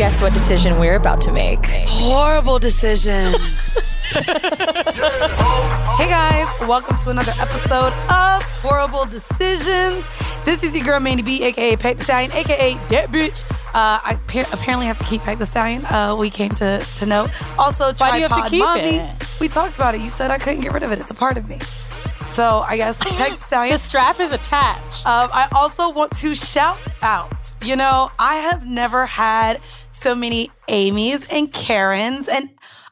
Guess what decision we're about to make? Horrible decision. hey guys, welcome to another episode of Horrible Decisions. This is your girl Mandy B, aka Pack the Stallion, aka that bitch. Uh, I pa- apparently have to keep Pack the Stallion. Uh, we came to to know. Also, Why do you have to tripod keep mommy. it? We talked about it. You said I couldn't get rid of it. It's a part of me. So I guess Pack the Stallion. The strap is attached. Um, I also want to shout out. You know, I have never had so many Amy's and Karens, and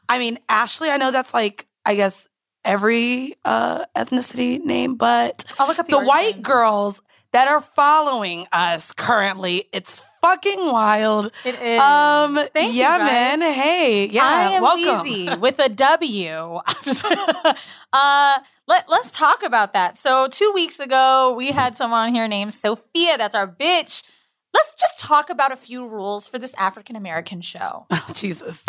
I mean Ashley. I know that's like I guess every uh, ethnicity name, but I'll look up the white then. girls that are following us currently, it's fucking wild. It is. Um, Thank you, yeah, guys. man. Hey, yeah, I am welcome. With a W. uh, let, let's talk about that. So, two weeks ago, we had someone here named Sophia. That's our bitch. Let's just talk about a few rules for this African American show. Oh, Jesus.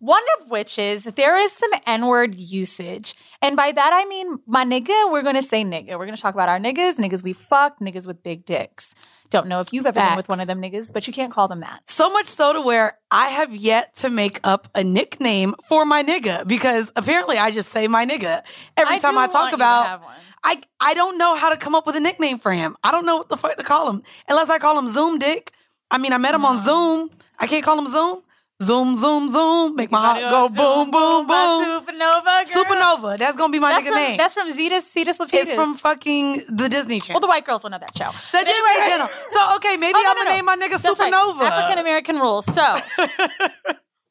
One of which is there is some N word usage. And by that, I mean, my nigga, we're going to say nigga. We're going to talk about our niggas, niggas we fucked, niggas with big dicks. Don't know if you've ever been with one of them niggas, but you can't call them that. So much so to where I have yet to make up a nickname for my nigga because apparently I just say my nigga every time I talk about. I I don't know how to come up with a nickname for him. I don't know what the fuck to call him unless I call him Zoom Dick. I mean, I met him on Zoom. I can't call him Zoom. Zoom, zoom, zoom. Make my heart go boom, boom, boom. Supernova. Supernova. That's gonna be my That's nigga name. that's from Zetas, Cetus Lapidus. it's from fucking the Disney Channel. Well, the white girls will know that show. the Disney Channel. So okay, maybe Oh, I'm gonna name my nigga. Supernova. African American rules. So,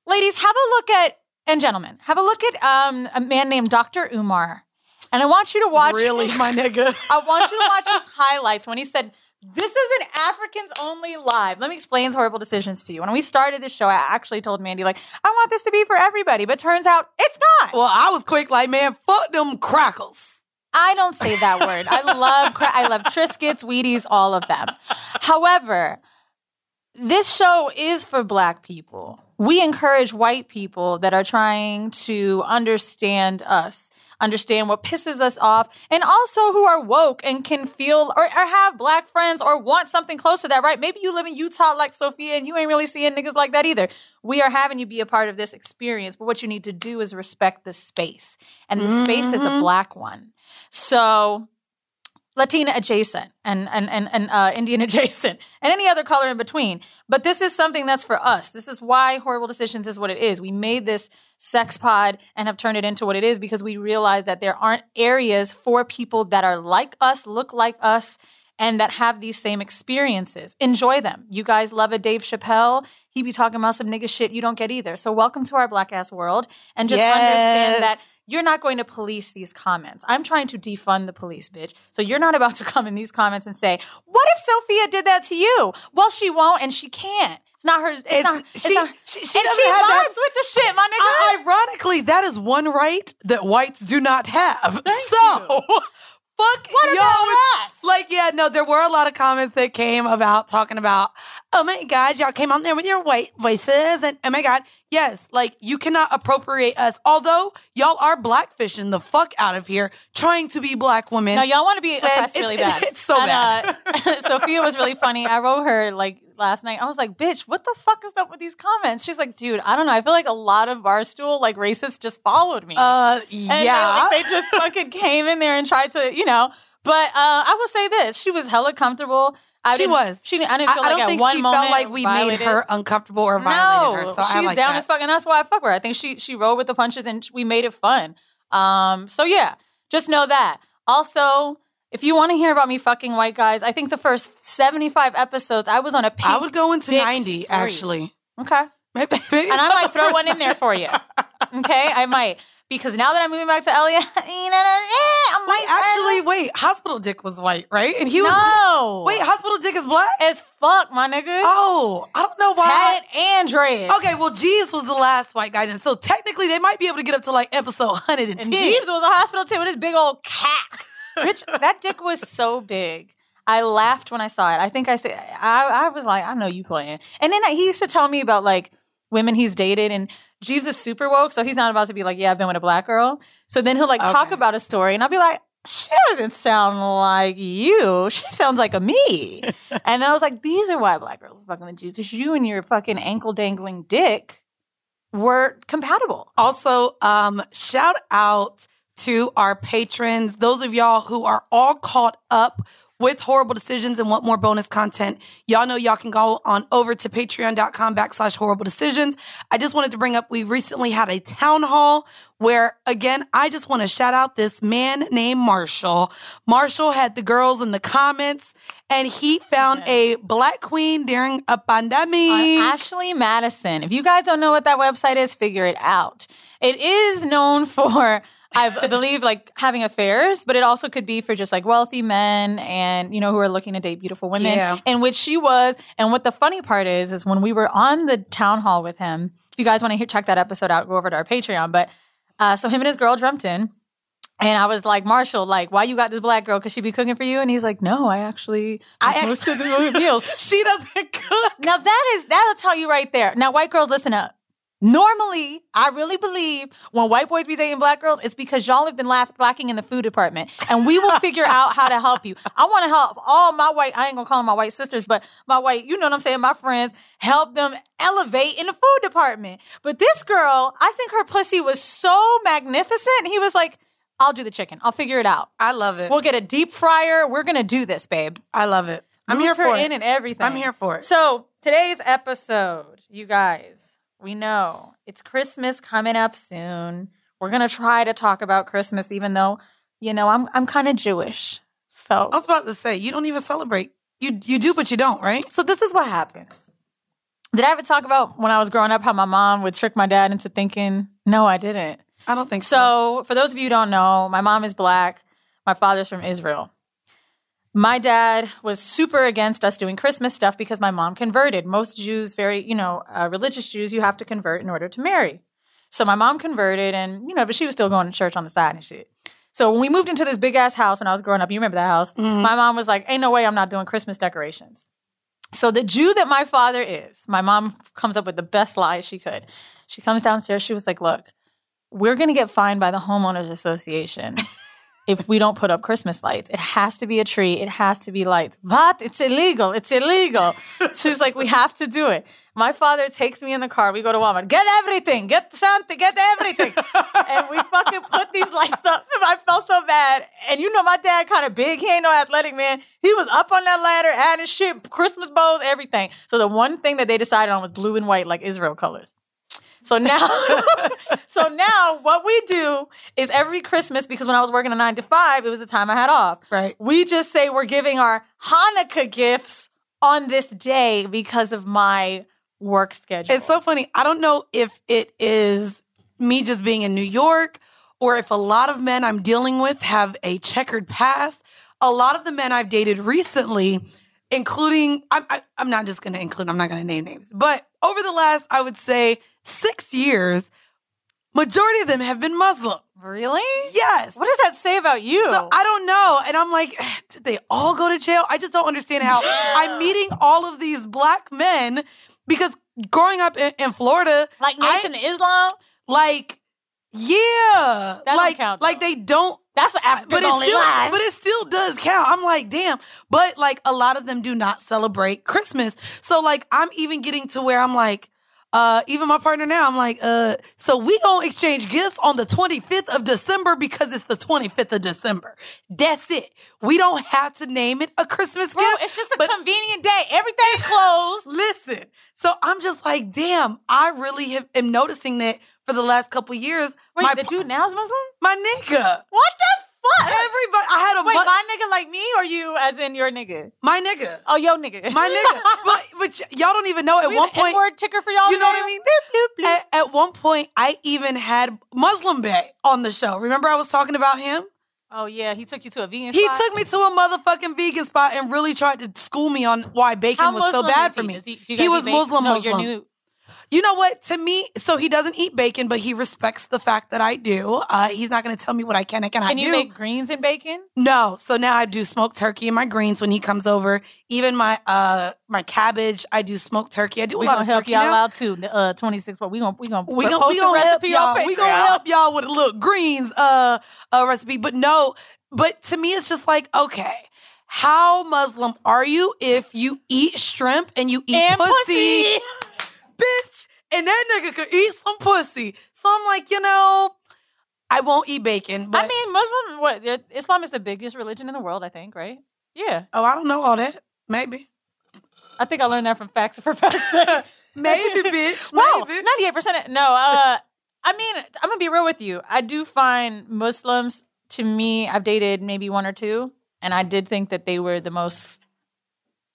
ladies, have a look at and gentlemen, have a look at um, a man named Dr. Umar, and I want you to watch. Really, my nigga. I want you to watch his highlights when he said, "This is an Africans only live." Let me explain horrible decisions to you. When we started this show, I actually told Mandy like, "I want this to be for everybody," but turns out it's not. Well, I was quick, like, man, fuck them crackles. I don't say that word. I love cra- I love Triscuits, Wheaties, all of them. However, this show is for black people. We encourage white people that are trying to understand us, understand what pisses us off, and also who are woke and can feel or, or have black friends or want something close to that, right? Maybe you live in Utah like Sophia and you ain't really seeing niggas like that either. We are having you be a part of this experience, but what you need to do is respect the space. And the space is a mm-hmm. black one. So Latina adjacent and and and, and uh, Indian adjacent and any other color in between. But this is something that's for us. This is why horrible decisions is what it is. We made this sex pod and have turned it into what it is because we realize that there aren't areas for people that are like us, look like us. And that have these same experiences. Enjoy them. You guys love a Dave Chappelle. He be talking about some nigga shit you don't get either. So welcome to our black ass world. And just Yes. understand that you're not going to police these comments. I'm trying to defund the police, bitch. So you're not about to come in these comments and say, "What if Sophia did that to you?" Well, she won't, and she can't. It's not her. It's, It's- not. It's she- not, she- she and doesn't she have that- with the shit, my nigga. I- ironically, that is one right that whites do not have. Thank so, fuck What y'all. about us? Like, yeah, no, there were a lot of comments that came about talking about, oh my God, y'all came on there with your white voices. And oh my God, yes, like you cannot appropriate us. Although y'all are blackfishing the fuck out of here, trying to be black women. no, y'all want to be oppressed it's- really it's- bad. it's so and, Uh, Sophia was really funny. I wrote her like last night. I was like, "Bitch, what the fuck is up with these comments?" She's like, "Dude, I don't know. I feel like a lot of barstool like racists just followed me." uh, And they, yeah. like, they just fucking came in there and tried to, you know. But uh, I will say this: she was hella comfortable. I She was. She didn't. I didn't feel I like don't at think one she moment felt like we made her uncomfortable or violated No, her. So she's I like down that. as fuck, and that's why I fuck her. I think she she rolled with the punches, and we made it fun. Um, so yeah, just know that. Also, if you want to hear about me fucking white guys, I think the first seventy five episodes, I was on a I would go into 90, spree. actually. Okay, Maybe, maybe. and I might throw one in there for you. Okay, I might because now that I'm moving back to LA, know, what I'm Wait, actually, wait. Hospital Dick was white, right? And he was. no, Wait, Hospital Dick is black? as fuck, my nigga. Oh, I don't know why. Ted and. Okay, well, Jeeves was the last white guy then. So technically, they might be able to get up to like episode 110. And Jeeves was a hospital too with his big old cack. Bitch, that dick was so big. I laughed when I saw it. I think I said I, I was like, I know you playing. And then he used to tell me about like women he's dated and Jeeves is super woke, so he's not about to be like, yeah, I've been with a black girl. So then he'll like talk about a story, and I'll be like, she doesn't sound like you. She sounds like a me. and I was like, these are why black girls are fucking with you because you and your fucking ankle dangling dick were compatible. Also, um, shout out to our patrons, those of y'all who are all caught up with horrible decisions and want more bonus content, y'all know y'all can go on over to patreon.com backslash horrible decisions. I just wanted to bring up, we recently had a town hall where again, I just want to shout out this man named Marshall. Marshall had the girls in the comments and he found a black queen during a pandemic. Uh, Ashley Madison. If you guys don't know what that website is, figure it out. It is known for I believe like having affairs, but it also could be for just like wealthy men and you know who are looking to date beautiful women. Yeah. In which she was. And what the funny part is, is when we were on the town hall with him. If you guys want to hear, check that episode out, go over to our Patreon. But uh, so him and his girl jumped in. And I was like, Marshall, like, why you got this black girl? Cause she be cooking for you? And he's like, no, I actually, I most of the meals. she doesn't cook. Now that is that'll tell you right there. Now, white girls, listen up. Normally, I really believe when white boys be dating black girls, it's because y'all have been laugh- lacking in the food department, and we will figure out how to help you. I want to help all my white. I ain't gonna call them my white sisters, but my white, you know what I'm saying, my friends, help them elevate in the food department. But this girl, I think her pussy was so magnificent. He was like, "I'll do the chicken. I'll figure it out. I love it. We'll get a deep fryer. We're gonna do this, babe." I love it. I'm Moved here her for in it. and everything. I'm here for it. So today's episode, you guys, we know it's Christmas coming up soon. We're gonna try to talk about Christmas, even though, you know, I'm I'm kind of Jewish. So I was about to say, you don't even celebrate. You you do, but you don't, right? so this is what happens. Did I ever talk about when I was growing up how my mom would trick my dad into thinking? No, I didn't. I don't think so. So, for those of you who don't know, my mom is black. My father's from Israel. My dad was super against us doing Christmas stuff because my mom converted. Most Jews, very, you know, uh, religious Jews, you have to convert in order to marry. So my mom converted and, you know, but she was still going to church on the side and shit. So when we moved into this big ass house when I was growing up, you remember that house? Mhm. My mom was like, ain't no way I'm not doing Christmas decorations. So the Jew that my father is, my mom comes up with the best lie she could. She comes downstairs, she was like, look, we're going to get fined by the homeowners association if we don't put up Christmas lights. It has to be a tree. It has to be lights. What? It's illegal. It's illegal. She's like, we have to do it. My father takes me in the car. We go to Walmart. Get everything. Get Santa. Get everything. and we fucking put these lights up. I felt so bad. And you know, my dad kind of big. He ain't no athletic man. He was up on that ladder, adding shit, Christmas bows, everything. So the one thing that they decided on was blue and white, like Israel colors. So now, so now what we do is every Christmas, because when I was working a nine to five, it was the time I had off. right. We just say we're giving our Hanukkah gifts on this day because of my work schedule. It's so funny. I don't know if it is me just being in New York or if a lot of men I'm dealing with have a checkered past. A lot of the men I've dated recently, including, I'm, I, I'm not just going to include, I'm not going to name names, but over the last, I would say, six years, majority of them have been Muslim. really? Yes. What does that say about you? So I don't know. And I'm like, did they all go to jail? I just don't understand how I'm meeting all of these black men because growing up in, in Florida, like I- Nation of Islam? like, yeah, don't like, count, like they don't. That's an African But it only still, line. but it still does count. I'm like, damn. But like, a lot of them do not celebrate Christmas. So like, I'm even getting to where I'm like, uh, even my partner now, I'm like, uh, so we gonna exchange gifts on the 25th of December because it's the 25th of December. That's it. We don't have to name it a Christmas Bro, gift. it's just a convenient day. Everything closed. Listen, so I'm just like, damn, I really have, am noticing that for the last couple years, Wait, my the dude now is Muslim? my nigga, What the fuck? everybody, I had a Wait, mu- my nigga like me or you as in your nigga? my nigga, Oh, yo nigga. my nigga. but but y'all don't even know. At We one point, N-word ticker for y'all. you know what I mean? Bloop, bloop, bloop. At, at one point, I even had Muslim Bay on the show. Remember, I was talking about him. oh yeah, he took you to a vegan. He spot? took me to a motherfucking vegan spot and really tried to school me on why bacon How was so bad for me. Does he, He was? Muslim, No, Muslim. You know what? To me, so he doesn't eat bacon, but he respects the fact that I do. Uh, he's not going to tell me what I can and cannot do. Can do. you make greens and bacon? no, so now I do smoked turkey and my greens when he comes over. Even my uh my cabbage, I do smoked turkey. I do a lot gonna of help turkey y'all now. out too. Uh, twenty six. But we gonna we gonna We gonna we gonna help recipe y'all. We gonna help y'all with a little greens uh uh recipe. But no, but to me, it's just like, okay, how Muslim are you if you eat shrimp and you eat And pussy, pussy. Bitch? And that nigga could eat some pussy. So I'm like, you know, I won't eat bacon. But I mean, Muslim. What Islam is the biggest religion in the world. I think, right? Yeah, oh, I don't know all that. Maybe, I think I learned that from Facts for Facts. maybe, bitch. Well, Maybe. ninety-eight percent. No, uh, I mean, I'm gonna be real with you. I do find Muslims. To me, I've dated maybe one or two, and I did think that they were the most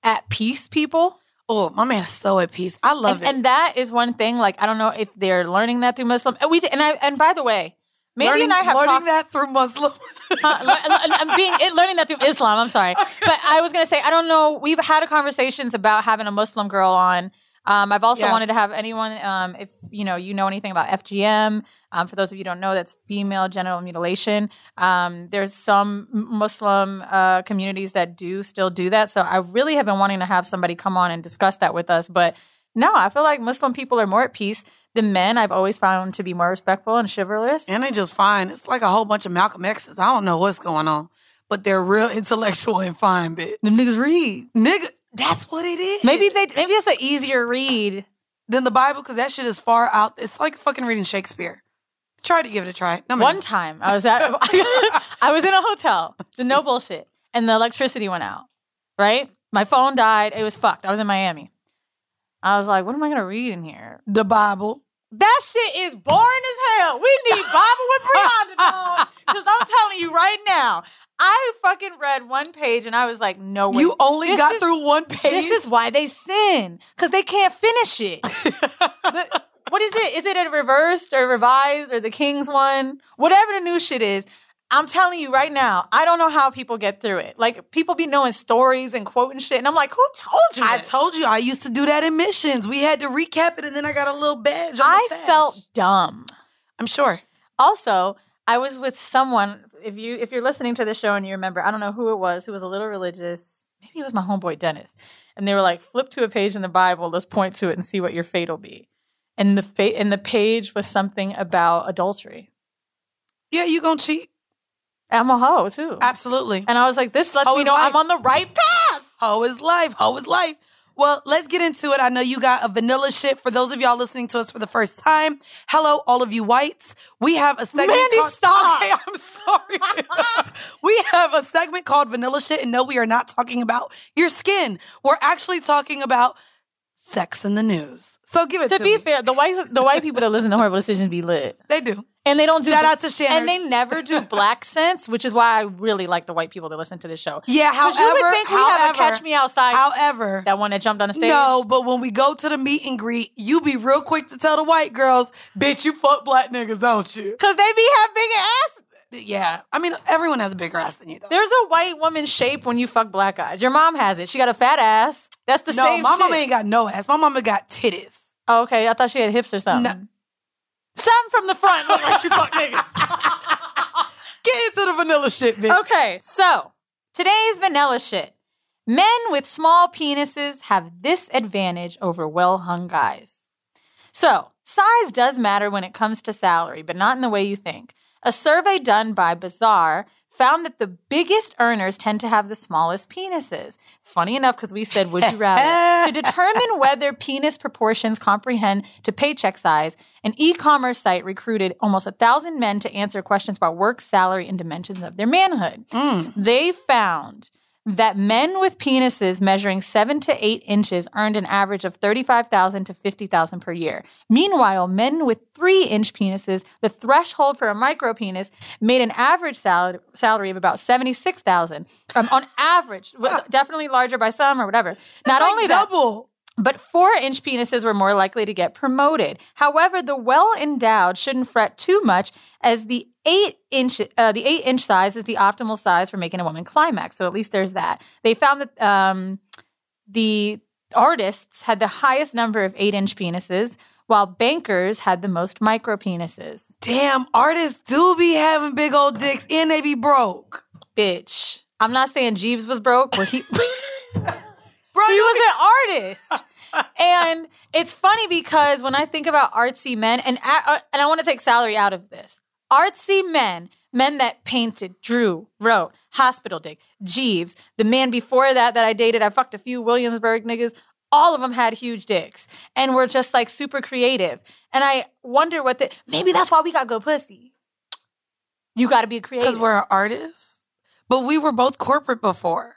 at peace people. Oh, my man is so at peace. I love and, it. and that is one thing. Like, I don't know if they're learning that through Muslim. And we and I and by the way, maybe learning, and I have learning talked. that through Muslim. Huh, I'm being it, learning that through Islam. I'm sorry, but I was gonna say I don't know. We've had conversations about having a Muslim girl on. Um, I've also Yeah. wanted to have anyone. Um, if you know, you know anything about FGM. Um, for those of you who don't know, that's female genital mutilation. Um, there's some Muslim uh, communities that do still do that. So I really have been wanting to have somebody come on and discuss that with us. But no, I feel like Muslim people are more at peace. The men I've always found to be more respectful and chivalrous. and they just fine. It's like a whole bunch of Malcolm X's. I don't know what's going on, but they're real intellectual and fine, bitch. the niggas read. Nigga, that's what it is. Maybe they maybe it's an easier read. than the Bible because that shit is far out. It's like fucking reading Shakespeare. Try to give it a try. No, One time I was at I was in a hotel, the no bullshit, and the electricity went out. Right? My phone died. It was fucked. I was in Miami. I was like, what am I gonna read in here? the Bible. That shit is boring as hell. We need Bible with Brianna, dog. Because I'm telling you right now, I fucking read one page and I was like, no way. You only This got is- through one page. This is why they sin. Because they can't finish it. The- what is it? Is it a reversed or revised or the King's one? Whatever the new shit is. I'm telling you right now, I don't know how people get through it. Like people be knowing stories and quoting shit, and I'm like, who told you? I this? told you I used to do that in missions. We had to recap it, and then I got a little badge. On I felt dumb. I'm sure. Also, I was with someone. If you if you're listening to the show and you remember, I don't know who it was who was a little religious. Maybe it was my homeboy Dennis. And they were like, flip to a page in the Bible. Let's point to it and see what your fate will be. And the fate and the page was something about adultery. Yeah, you gonna cheat? I'm a hoe too. Absolutely. And I was like, this lets Hoe me know life. I'm on the right path. Hoe is life. Hoe is life. Well, let's get into it. I know you got a vanilla shit. For those of y'all listening to us for the first time, hello, all of you whites. We have a segment. Mandy, called- stop. Okay, I'm sorry. we have a segment called Vanilla Shit, and no, we are not talking about your skin. We're actually talking about sex in the news. So give it to, To be me. fair, the white the white people that listen to horrible decisions be lit. They do. And they don't do Shout out to Shanners. And they never do black sense, which is why I really like the white people that listen to this show. Yeah, however, you would think we have a however, catch me outside However, that one that jumped on the stage. No, but when we go to the meet and greet, you be real quick to tell the white girls, bitch, you fuck black niggas, don't you? Because they be have big ass. Yeah. I mean, everyone has a bigger ass than you, though. There's a white woman shape when you fuck black guys. Your mom has it. She got a fat ass. That's the no, same No, my shit. mama ain't got no ass. My mama got titties. oh, okay, I thought she had hips or something. No. Something from the front look like she fuck niggas. Get into the vanilla shit, bitch. Okay, so today's vanilla shit. Men with small penises have this advantage over well hung guys. So, size does matter when it comes to salary, but not in the way you think. A survey done by Bazaar found that the biggest earners tend to have the smallest penises. Funny enough, because we said, would you rather? to determine whether penis proportions comprehend to paycheck size, an e commerce site recruited almost a thousand men to answer questions about work, salary, and dimensions of their manhood. Mm. They found that men with penises measuring seven to eight inches earned an average of 35,000 to 50,000 per year. Meanwhile, men with three inch penises, the threshold for a micro penis, made an average sal- salary of about 76,000 um, on average. Was definitely larger by some or whatever. Not Like only that, double. But four inch penises were more likely to get promoted. However, the well endowed shouldn't fret too much as the eight inch uh, the eight inch size is the optimal size for making a woman climax. So at least there's that. They found that um, the artists had the highest number of eight inch penises, while bankers had the most micro penises. Damn, artists do be having big old dicks and they be broke. Bitch. I'm not saying Jeeves was broke, but he Bro, he you was an artist. and it's funny because when I think about artsy men, and I, uh, and I want to take salary out of this, artsy men Men that painted, drew, wrote, hospital dick, Jeeves, the man before that that I dated, I fucked a few Williamsburg niggas. All of them had huge dicks and were just like super creative. And I wonder what the maybe that's why we got good pussy. You got to be creative. Because we're artists. But we were both corporate before.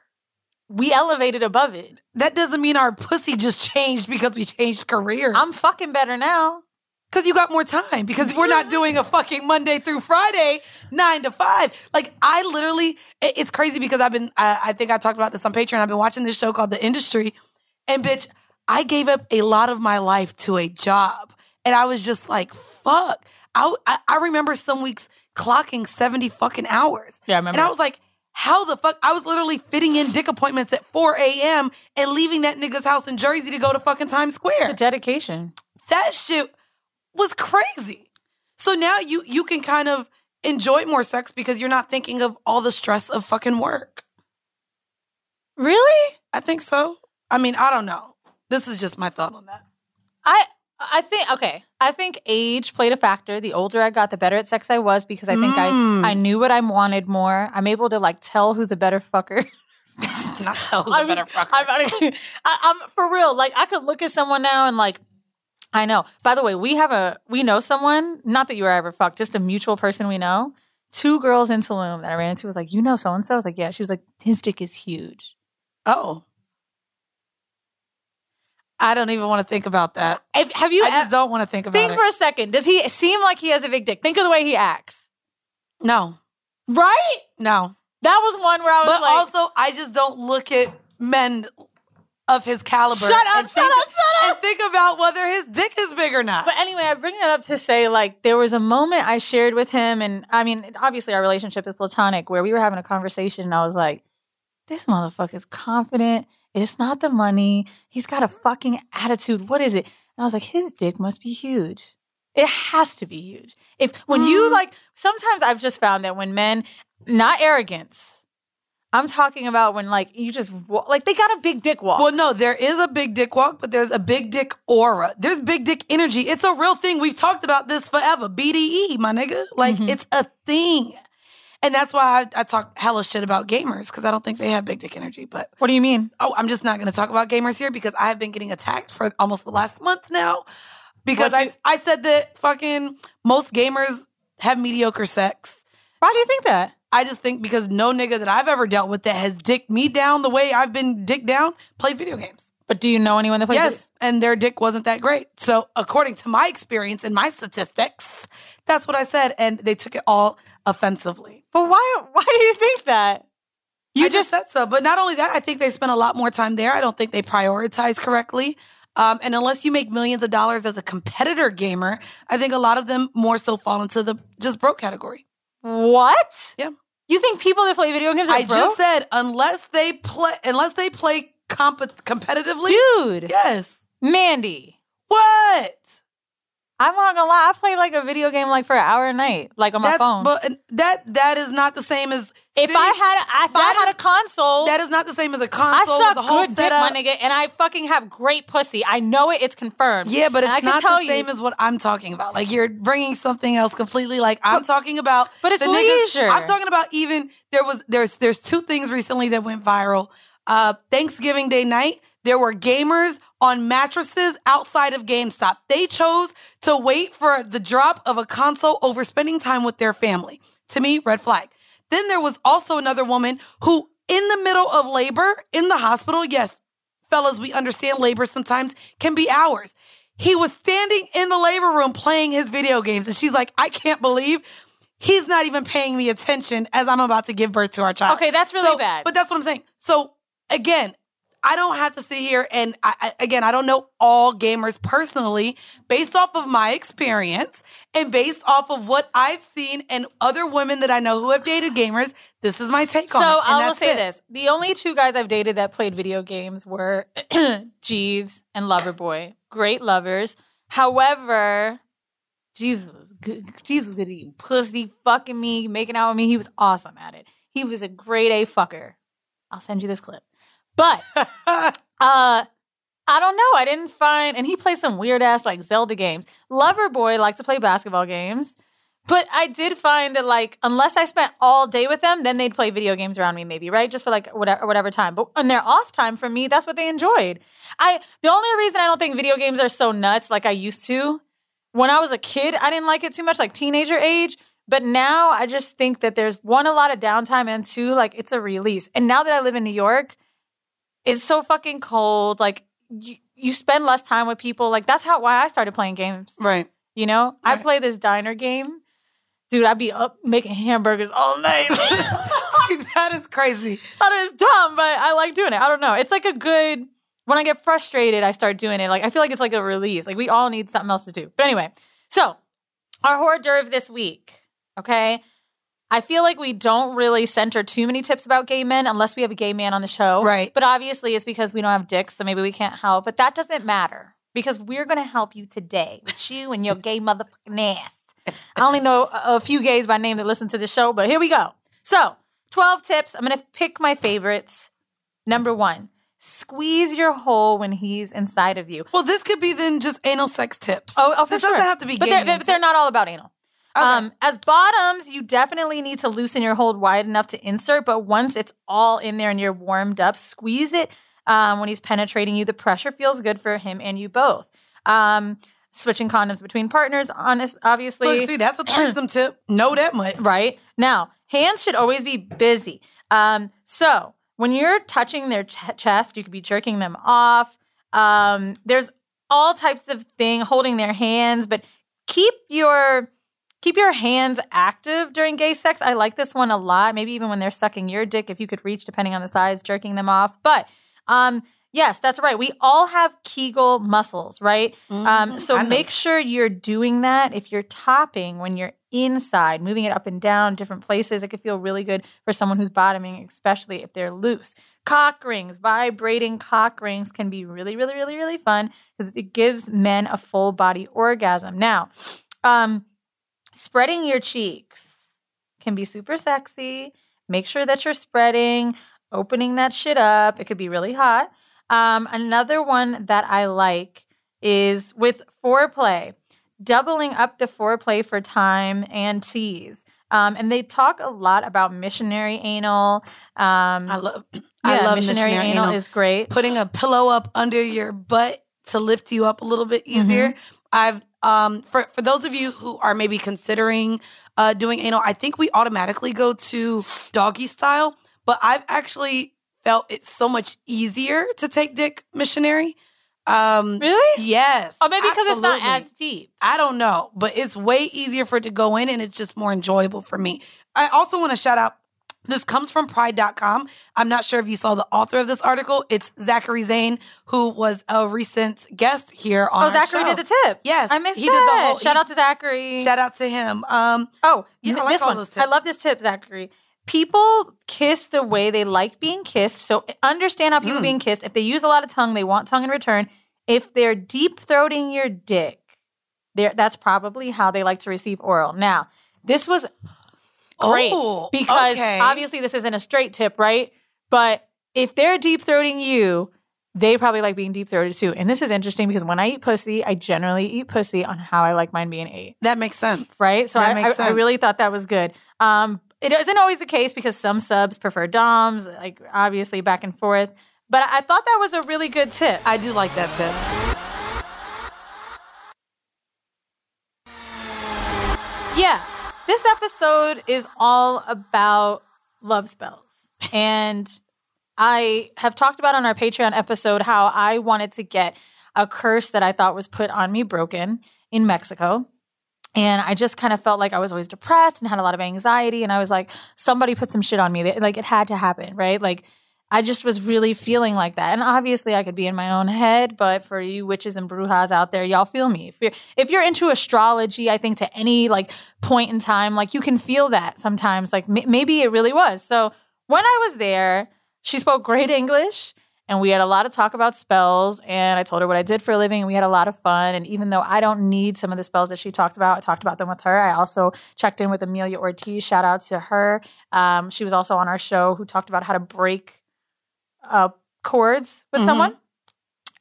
We elevated above it. That doesn't mean our pussy just changed because we changed careers. I'm fucking better now. Because you got more time. Because we're not doing a fucking Monday through Friday, nine to five. Like I literally, it's crazy because I've been. I, I think I talked about this on Patreon. I've been watching this show called The Industry, and bitch, I gave up a lot of my life to a job, and I was just like, fuck. I I, I remember some weeks clocking seventy fucking hours. Yeah, I remember. And I was like, how the fuck? I was literally fitting in dick appointments at 4 a.m. and leaving that nigga's house in Jersey to go to fucking Times it's Square. a dedication. That shit was crazy. So now you you can kind of enjoy more sex because you're not thinking of all the stress of fucking work. Really? I think so. I mean, I don't know. This is just my thought on that. I I think okay. I think age played a factor. The older I got, the better at sex I was because I think Mm. I I knew what I wanted more. I'm able to like tell who's a better fucker. not tell who's I a mean, better fucker. I'm, I, I'm for real. Like I could look at someone now and like I know. By the way, we have a we know someone. Not that you were ever fucked, just a mutual person we know. Two girls in Tulum that I ran into was like, you know so and so. I was like, yeah. She was like, his dick is huge. oh. I don't even want to think about that. If, have you I just don't want to think about think it. for a second? Does he seem like he has a big dick? Think of the way he acts. no, Right? no. That was one where I was But like, also, I just don't look at men of his caliber. Shut up, and shut think, up, shut up. And think about whether his dick is big or not. But anyway, I bring that up to say, like, there was a moment I shared with him, and I mean, obviously, our relationship is platonic, where we were having a conversation, and I was like, this motherfucker's confident. It's not the money. He's got a fucking attitude. What is it? And I was like, his dick must be huge. It has to be huge. If when you Mm. like, sometimes I've just found that when men, not arrogance, I'm talking about when like you just like they got a big dick walk. well, no, there is a big dick walk, but there's a big dick aura. There's big dick energy. It's a real thing. We've talked about this forever. BDE, my nigga. Like, Mhm. it's a thing. And that's why I, I talk hella shit about gamers because I don't think they have big dick energy. But what do you mean? oh, I'm just not going to talk about gamers here because I have been getting attacked for almost the last month now because What'd I I said that fucking most gamers have mediocre sex. Why do you think that? I just think because no nigga that I've ever dealt with that has dicked me down the way I've been dicked down played video games. But do you know anyone that plays? yes, and their dick wasn't that great. So according to my experience and my statistics, that's what I said, and they took it all offensively. But why? Why do you think that? You I just said so. But not only that, I think they spend a lot more time there. I don't think they prioritize correctly. Um, and unless you make millions of dollars as a competitor gamer, I think a lot of them more so fall into the just broke category. What? Yeah. You think people that play video games are I broke? just said unless they play unless they play comp- competitively. dude, Yes. Mandy. What? I'm not gonna lie. I play like a video game like for an hour a night, like on my That's phone. but that that is not the same as if sitting- I had, if I had is- a console, that is not the same as a console I suck with the whole good dick, my nigga, and I fucking have great pussy. I know it. It's confirmed. Yeah, but And it's not the you- same as what I'm talking about. Like you're bringing something else completely. Like I'm talking about, but it's niggas- leisure. I'm talking about even there was there's there's two things recently that went viral. Uh, Thanksgiving Day night, there were gamers on mattresses outside of GameStop. They chose to wait for the drop of a console over spending time with their family. To me, red flag. Then there was also another woman who, in the middle of labor in the hospital, yes, fellas, we understand labor sometimes can be hours. He was standing in the labor room playing his video games, and she's like, I can't believe he's not even paying me attention as I'm about to give birth to our child. Okay, that's really So- bad. But that's what I'm saying. So again, I don't have to sit here and I, again, I don't know all gamers personally based off of my experience and based off of what I've seen and other women that I know who have dated gamers. This is my take So on it. and I will say it. this: the only two guys I've dated that played video games were Jeeves and Loverboy. Great lovers. However, Jeeves was good. Jeeves was good at eating pussy, fucking me, making out with me. He was awesome at it. He was a great A fucker. I'll send you this clip. But uh I don't know. I didn't find and he plays some weird ass like Zelda games. Lover boy liked to play basketball games. But I did find that like unless I spent all day with them, then they'd play video games around me, maybe right, just for like whatever whatever time. But on their off time, for me, that's what they enjoyed. I the only reason I don't think video games are so nuts like I used to when I was a kid, I didn't like it too much, like teenager age. But now I just think that there's one a lot of downtime and two like it's a release. And now that I live in New York, it's so fucking cold. Like you, you spend less time with people. Like that's how why I started playing games. Right. You know, I play this diner game. Dude, I'd be up making hamburgers all night. See, that is crazy. That is dumb, but I like doing it. I don't know. It's like a good when I get frustrated, I start doing it. Like I feel like it's like a release. Like we all need something else to do. But anyway, so our hors d'oeuvre this week. Okay. I feel like we don't really center too many tips about gay men unless we have a gay man on the show. Right. But obviously it's because we don't have dicks, so maybe we can't help. But that doesn't matter because we're gonna help you today with you and your gay motherfucking ass. I only know a a few gays by name that listen to the show, but here we go. So, 12 tips. I'm going to pick my favorites. Number one, squeeze your hole when he's inside of you. Well, this could be then just anal sex tips. Oh, oh for this sure. doesn't have to be but gay they're, but they're not all about anal. Okay. Um, as bottoms, you definitely need to loosen your hold wide enough to insert, but once it's all in there and you're warmed up, squeeze it um, when he's penetrating you. The pressure feels good for him and you both. Um, switching condoms between partners, honest, obviously. Look, see, that's a threesome tip. Know that much. right? Now, hands should always be busy. Um, so when you're touching their ch- chest, you could be jerking them off. Um, there's all types of thing holding their hands, but keep your keep your hands active during gay sex. I like this one a lot. Maybe even when they're sucking your dick, if you could reach, depending on the size, jerking them off. But um, yes, that's right. We all have Kegel muscles, right? Um, Mhm. so I know. make sure you're doing that. If you're topping when you're inside, moving it up and down different places, it could feel really good for someone who's bottoming, especially if they're loose. Cock rings, vibrating cock rings can be really, really, really, really fun because it gives men a full body orgasm. Now, um, spreading your cheeks can be super sexy. Make sure that you're spreading, opening that shit up. It could be really hot. Um, another one that I like is with foreplay, doubling up the foreplay for time and tease. Um, and they talk a lot about missionary anal. Um, I love. yeah, I love missionary, anal, is great. putting a pillow up under your butt to lift you up a little bit easier. Mm-hmm. I've um for for those of you who are maybe considering uh doing anal, I think we automatically go to doggy style, but I've actually felt it's so much easier to take dick missionary. Um Really? Yes. Oh, maybe because it's not as deep. I don't know, but it's way easier for it to go in and it's just more enjoyable for me. I also want to shout out this comes from pride.com. I'm not sure if you saw the author of this article. It's Zachary Zane, who was a recent guest here on Oh, Zachary show. did the tip. Yes, I missed he did the that. whole- Shout he- out to Zachary. Shout out to him. Um, Oh, Yeah, I like this all one. I love this tip, Zachary. People kiss the way they like being kissed. So understand how people Mm. being kissed. If they use a lot of tongue, they want tongue in return. If they're deep throating your dick, that's probably how they like to receive oral. Now, this was great oh, because okay. obviously this isn't a straight tip, right? But if they're deep throating you, they probably like being deep throated too. And this is interesting because when I eat pussy, I generally eat pussy on how I like mine being ate that makes sense. right? So That I, I, I really thought that was good. Um, it isn't always the case because some subs prefer DOMs, like obviously back and forth. But I thought that was a really good tip. I do like that tip. Yeah, this episode is all about love spells. And I have talked about on our Patreon episode how I wanted to get a curse that I thought was put on me broken in Mexico. And I just kind of felt like I was always depressed and had a lot of anxiety. And I was like, somebody put some shit on me. Like it had to happen, right? Like I just was really feeling like that. And obviously I could be in my own head, but for you witches and brujas out there, y'all feel me. If you're if you're into astrology, I think to any like point in time, like you can feel that sometimes. Like m- maybe it really was. So when I was there, she spoke great English and we had a lot of talk about spells and I told her what I did for a living and we had a lot of fun. And even though I don't need some of the spells that she talked about, I talked about them with her. I also checked in with Amelia Ortiz. Shout out to her. Um, she was also on our show who talked about how to break uh, cords with Mhm. someone.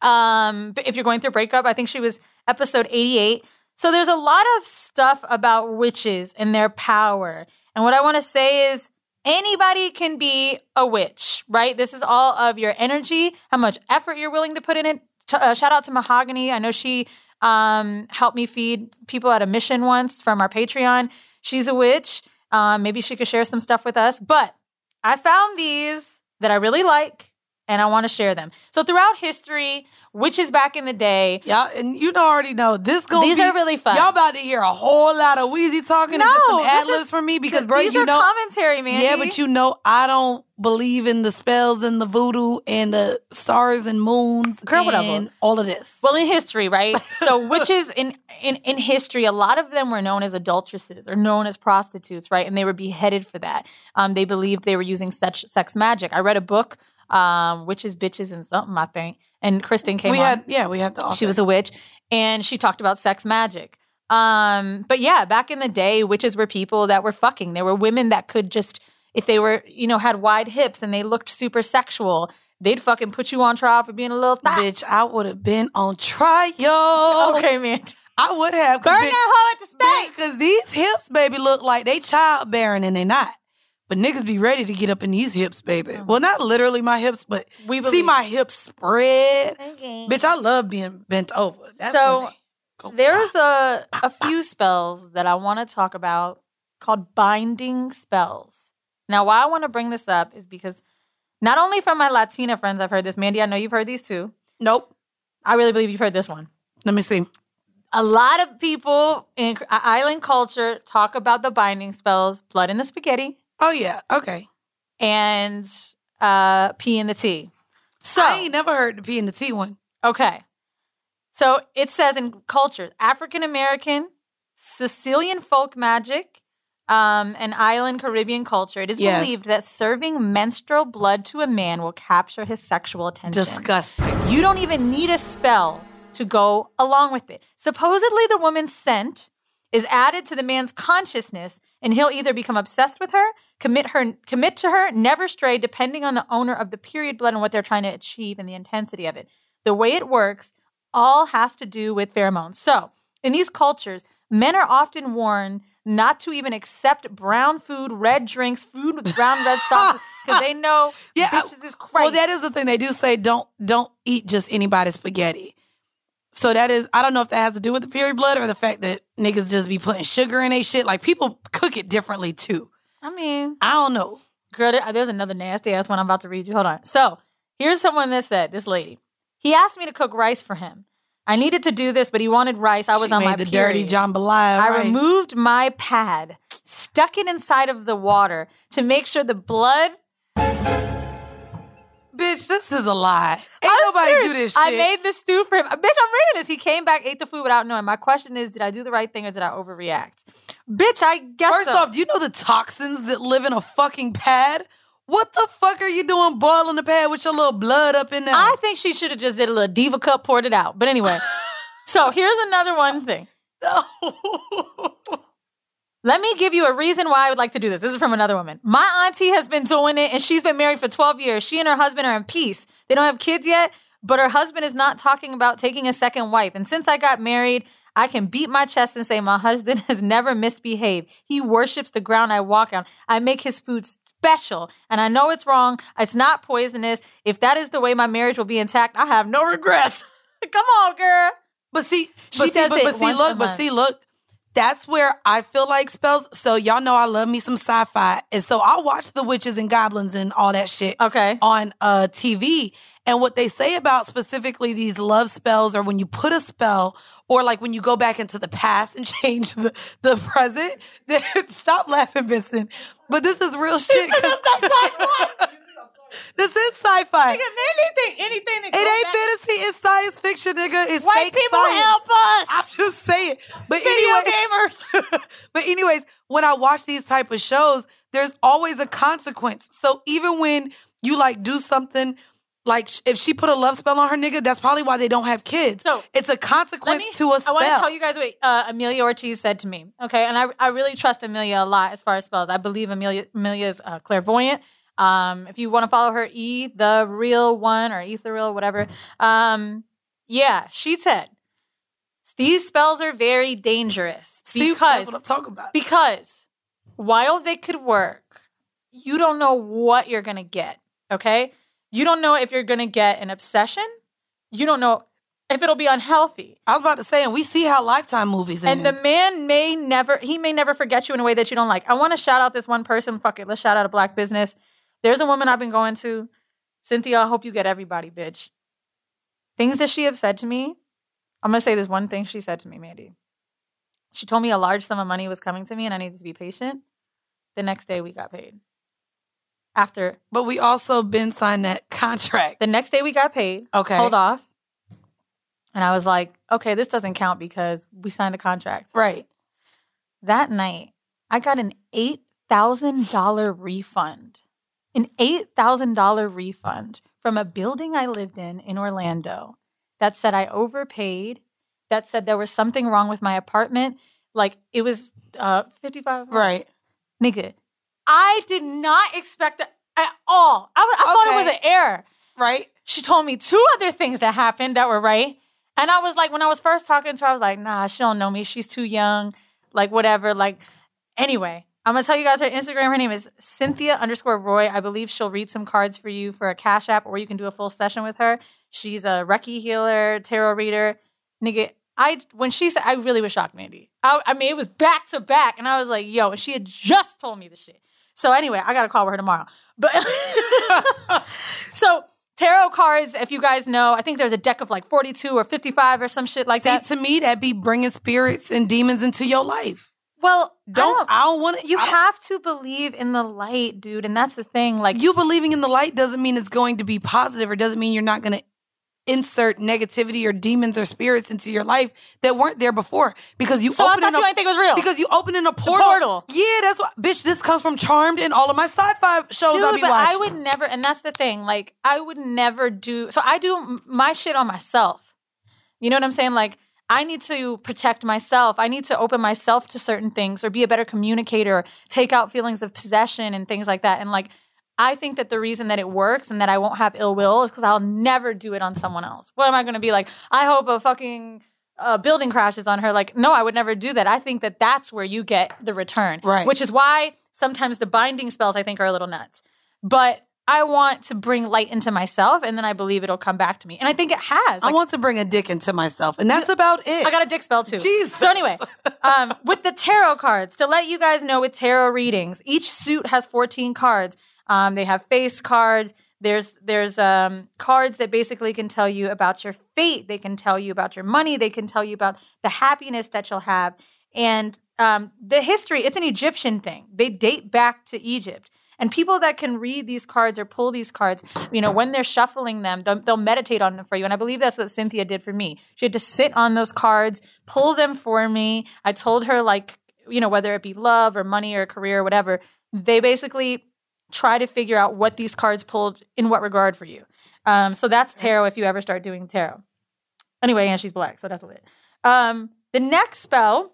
Um, but if you're going through a breakup, I think she was episode 88. So there's a lot of stuff about witches and their power. And what I want to say is anybody can be a witch, right? This is all of your energy, how much effort you're willing to put in it. T- uh, shout out to Mahogany. I know she um, helped me feed people at a mission once from our Patreon. She's a witch. Um, maybe she could share some stuff with us. But I found these that I really like and I want to share them. So throughout history, witches back in the day, Y'all, and you already know this gonna these be, are really fun. Y'all about to hear a whole lot of Wheezy talking and No, just some this ad libs from me because, bro, these you are know, commentary, man. yeah, but you know, I don't believe in the spells and the voodoo and the stars and moons Girl, whatever. and all of this. Well, in history, right? So witches in, in in history, a lot of them were known as adulteresses or known as prostitutes, right? And they were beheaded for that. Um, they believed they were using sex, sex magic. I read a book, um, Witches, Bitches, and something, I think. And Kristen came we on. had, yeah, we had the. she was a witch, and she talked about sex magic. Um, but yeah, back in the day, witches were people that were fucking. There were women that could just, if they were, you know, had wide hips and they looked super sexual, they'd fucking put you on trial for being a little thot. bitch. I would have been on trial. Okay, man. I would have. Burn that hoe at the stake. Because these hips, baby, look like they childbearing and they're not. But niggas be ready to get up in these hips, baby. Mm-hmm. Well, not literally my hips, but We see my hips spread. Okay. Bitch, I love being bent over. That's So, when they go There's a a few spells that I want to talk about called binding spells. Now, why I want to bring this up is because not only from my Latina friends, I've heard this. Mandy, I know you've heard these too. Nope. I really believe you've heard this one. Let me see. A lot of people in island culture talk about the binding spells, blood in the spaghetti Oh yeah. Okay. and uh, pee and the tea. So I ain't never heard the P and the T one. Okay. So it says in cultures, African American, Sicilian folk magic, um, and island Caribbean culture, it is Yes. believed that serving menstrual blood to a man will capture his sexual attention. Disgusting. You don't even need a spell to go along with it. Supposedly, the woman's scent is added to the man's consciousness, and he'll either become obsessed with her, commit her, commit to her, never stray, depending on the owner of the period blood and what they're trying to achieve and the intensity of it. The way it works all has to do with pheromones. So, in these cultures, men are often warned not to even accept brown food, red drinks, food with brown red sauce, because they know Yeah, uh, bitches is crazy. Well, that is the thing. They do say don't don't eat just anybody's spaghetti. So that is I don't know if that has to do with the period blood or the fact that niggas just be putting sugar in a shit. Like people cook it differently too. I mean, I don't know. Girl, there- there's another nasty ass one I'm about to read you. Hold on. So here's someone that said, this lady. He asked me to cook rice for him. I needed to do this, but he wanted rice. I was She on made my the period. dirty jambalaya. I removed my pad, stuck it inside of the water to make sure the blood. Bitch, this is a lie. Ain't I'm nobody serious. do this shit. I made the stew for him. Bitch, I'm reading this. He came back, ate the food without knowing. My question is, did I do the right thing or did I overreact? Bitch, I guess First so. off, do you know the toxins that live in a fucking pad? What the fuck are you doing boiling the pad with your little blood up in there? I think she should have just did a little diva cup, poured it out. But anyway, so here's another one thing. Let me give you a reason why I would like to do this. This is from another woman. My auntie has been doing it and she's been married for 12 years. She and her husband are in peace. They don't have kids yet, but her husband is not talking about taking a second wife. And since I got married, I can beat my chest and say my husband has never misbehaved. He worships the ground I walk on. I make his food special. And I know it's wrong. It's not poisonous. If that is the way my marriage will be intact, I have no regrets. Come on, girl. But see, She but see, but, but see, look, but see, look. That's where I feel like spells. So y'all know I love me some sci-fi, and so I watch the witches and goblins and all that shit Okay. on uh TV. And what they say about specifically these love spells, or when you put a spell, or like when you go back into the past and change the the present. Then, stop laughing, Vincent. But this is real shit. 'cause- this is sci-fi. Nigga, anything, anything that It ain't fantasy. It's science fiction, nigga. It's White fake people science. help us. I'm just saying. But Video anyway, gamers. but anyways, when I watch these type of shows, there's always a consequence. So even when you like do something like if she put a love spell on her nigga, that's probably why they don't have kids. So, it's a consequence me, to a I spell. I want to tell you guys what uh, Amelia Ortiz said to me. Okay, and I, I really trust Amelia a lot as far as spells. I believe Amelia Amelia's uh, clairvoyant. Um, if you want to follow her, E the real one or Ethereal, whatever. Um, yeah, she said These spells are very dangerous See, because that's what I'm talking about. because while they could work, you don't know what you're to get, okay? You don't know if you're going to get an obsession. You don't know if it'll be unhealthy. I was about to say, and we see how Lifetime movies And the man may never, he may never forget you in a way that you don't like. I want to shout out this one person. Fuck it. Let's shout out a black business. There's a woman I've been going to. Cynthia, I hope you get everybody, bitch. Things that she have said to me. I'm to say this one thing she said to me, Mandy. She told me a large sum of money was coming to me and I needed to be patient. The next day we got paid. After but we also been signed that contract. the next day we got paid. Okay. Hold off. And I was like, okay, this doesn't count because we signed a contract. Right. That night, I got an $8,000 refund. An $8,000 refund from a building I lived in in Orlando that said I overpaid, that said there was something wrong with my apartment. Like it was uh, 55 Right. Nigga, I did not expect that at all. I, was, I thought it was an error Right. she told me two other things that happened that were right. And I was like, when I was first talking to her, I was like, nah, she don't know me. She's too young. Like, whatever. Like, anyway, I'm gonna tell you guys her Instagram. Her name is Cynthia underscore Roy. I believe she'll read some cards for you for a cash app, or you can do a full session with her. She's a Reiki healer, tarot reader. Nigga, I when she said I really was shocked, Mandy. I, I mean, it was back to back, and I was like, yo, and she had just told me the shit. So anyway, I gotta call with her tomorrow. But so tarot cards, if you guys know, I think there's a deck of like 42 or 55 or some shit like See, that. to me, that be bringing spirits and demons into your life. well, Don't I don't want to. you have to believe in the light, dude, and that's the thing. Like you believing in the light doesn't mean it's going to be positive, or doesn't mean you're not going to insert negativity or demons or spirits into your life that weren't there before because you so I opening thought you a, didn't think it was real. because you opening a portal. portal. Yeah, that's what. Bitch, this comes from Charmed and all of my sci-fi shows I Dude, be but watching. I would never, and that's the thing. Like, I would never do. So I do my shit on myself. You know what I'm saying? Like, I need to protect myself. I need to open myself to certain things, or be a better communicator, take out feelings of possession and things like that. And like, I think that the reason that it works and that I won't have ill will is because I'll never do it on someone else. What am I going to be like? I hope a fucking uh, building crashes on her. Like, no, I would never do that. I think that that's where you get the return, Right. Which is why sometimes the binding spells I think are a little nuts. But I want to bring light into myself, and then I believe it'll come back to me. And I think it has. I want to bring a dick into myself, and that's about it. I got a dick spell too. Jesus. So anyway, um, with the tarot cards, to let you guys know, with tarot readings, each suit has 14 cards. Um, they have face cards. There's there's um, cards that basically can tell you about your fate. They can tell you about your money. They can tell you about the happiness that you'll have. And um, the history, it's an Egyptian thing. They date back to Egypt. And people that can read these cards or pull these cards, you know, when they're shuffling them, they'll, they'll meditate on them for you. And I believe that's what Cynthia did for me. She had to sit on those cards, pull them for me. I told her, like, you know, whether it be love or money or career or whatever, they basically try to figure out what these cards pulled in what regard for you. Um, so that's tarot if you ever start doing tarot. Anyway, and she's black, so that's lit. Um, the next spell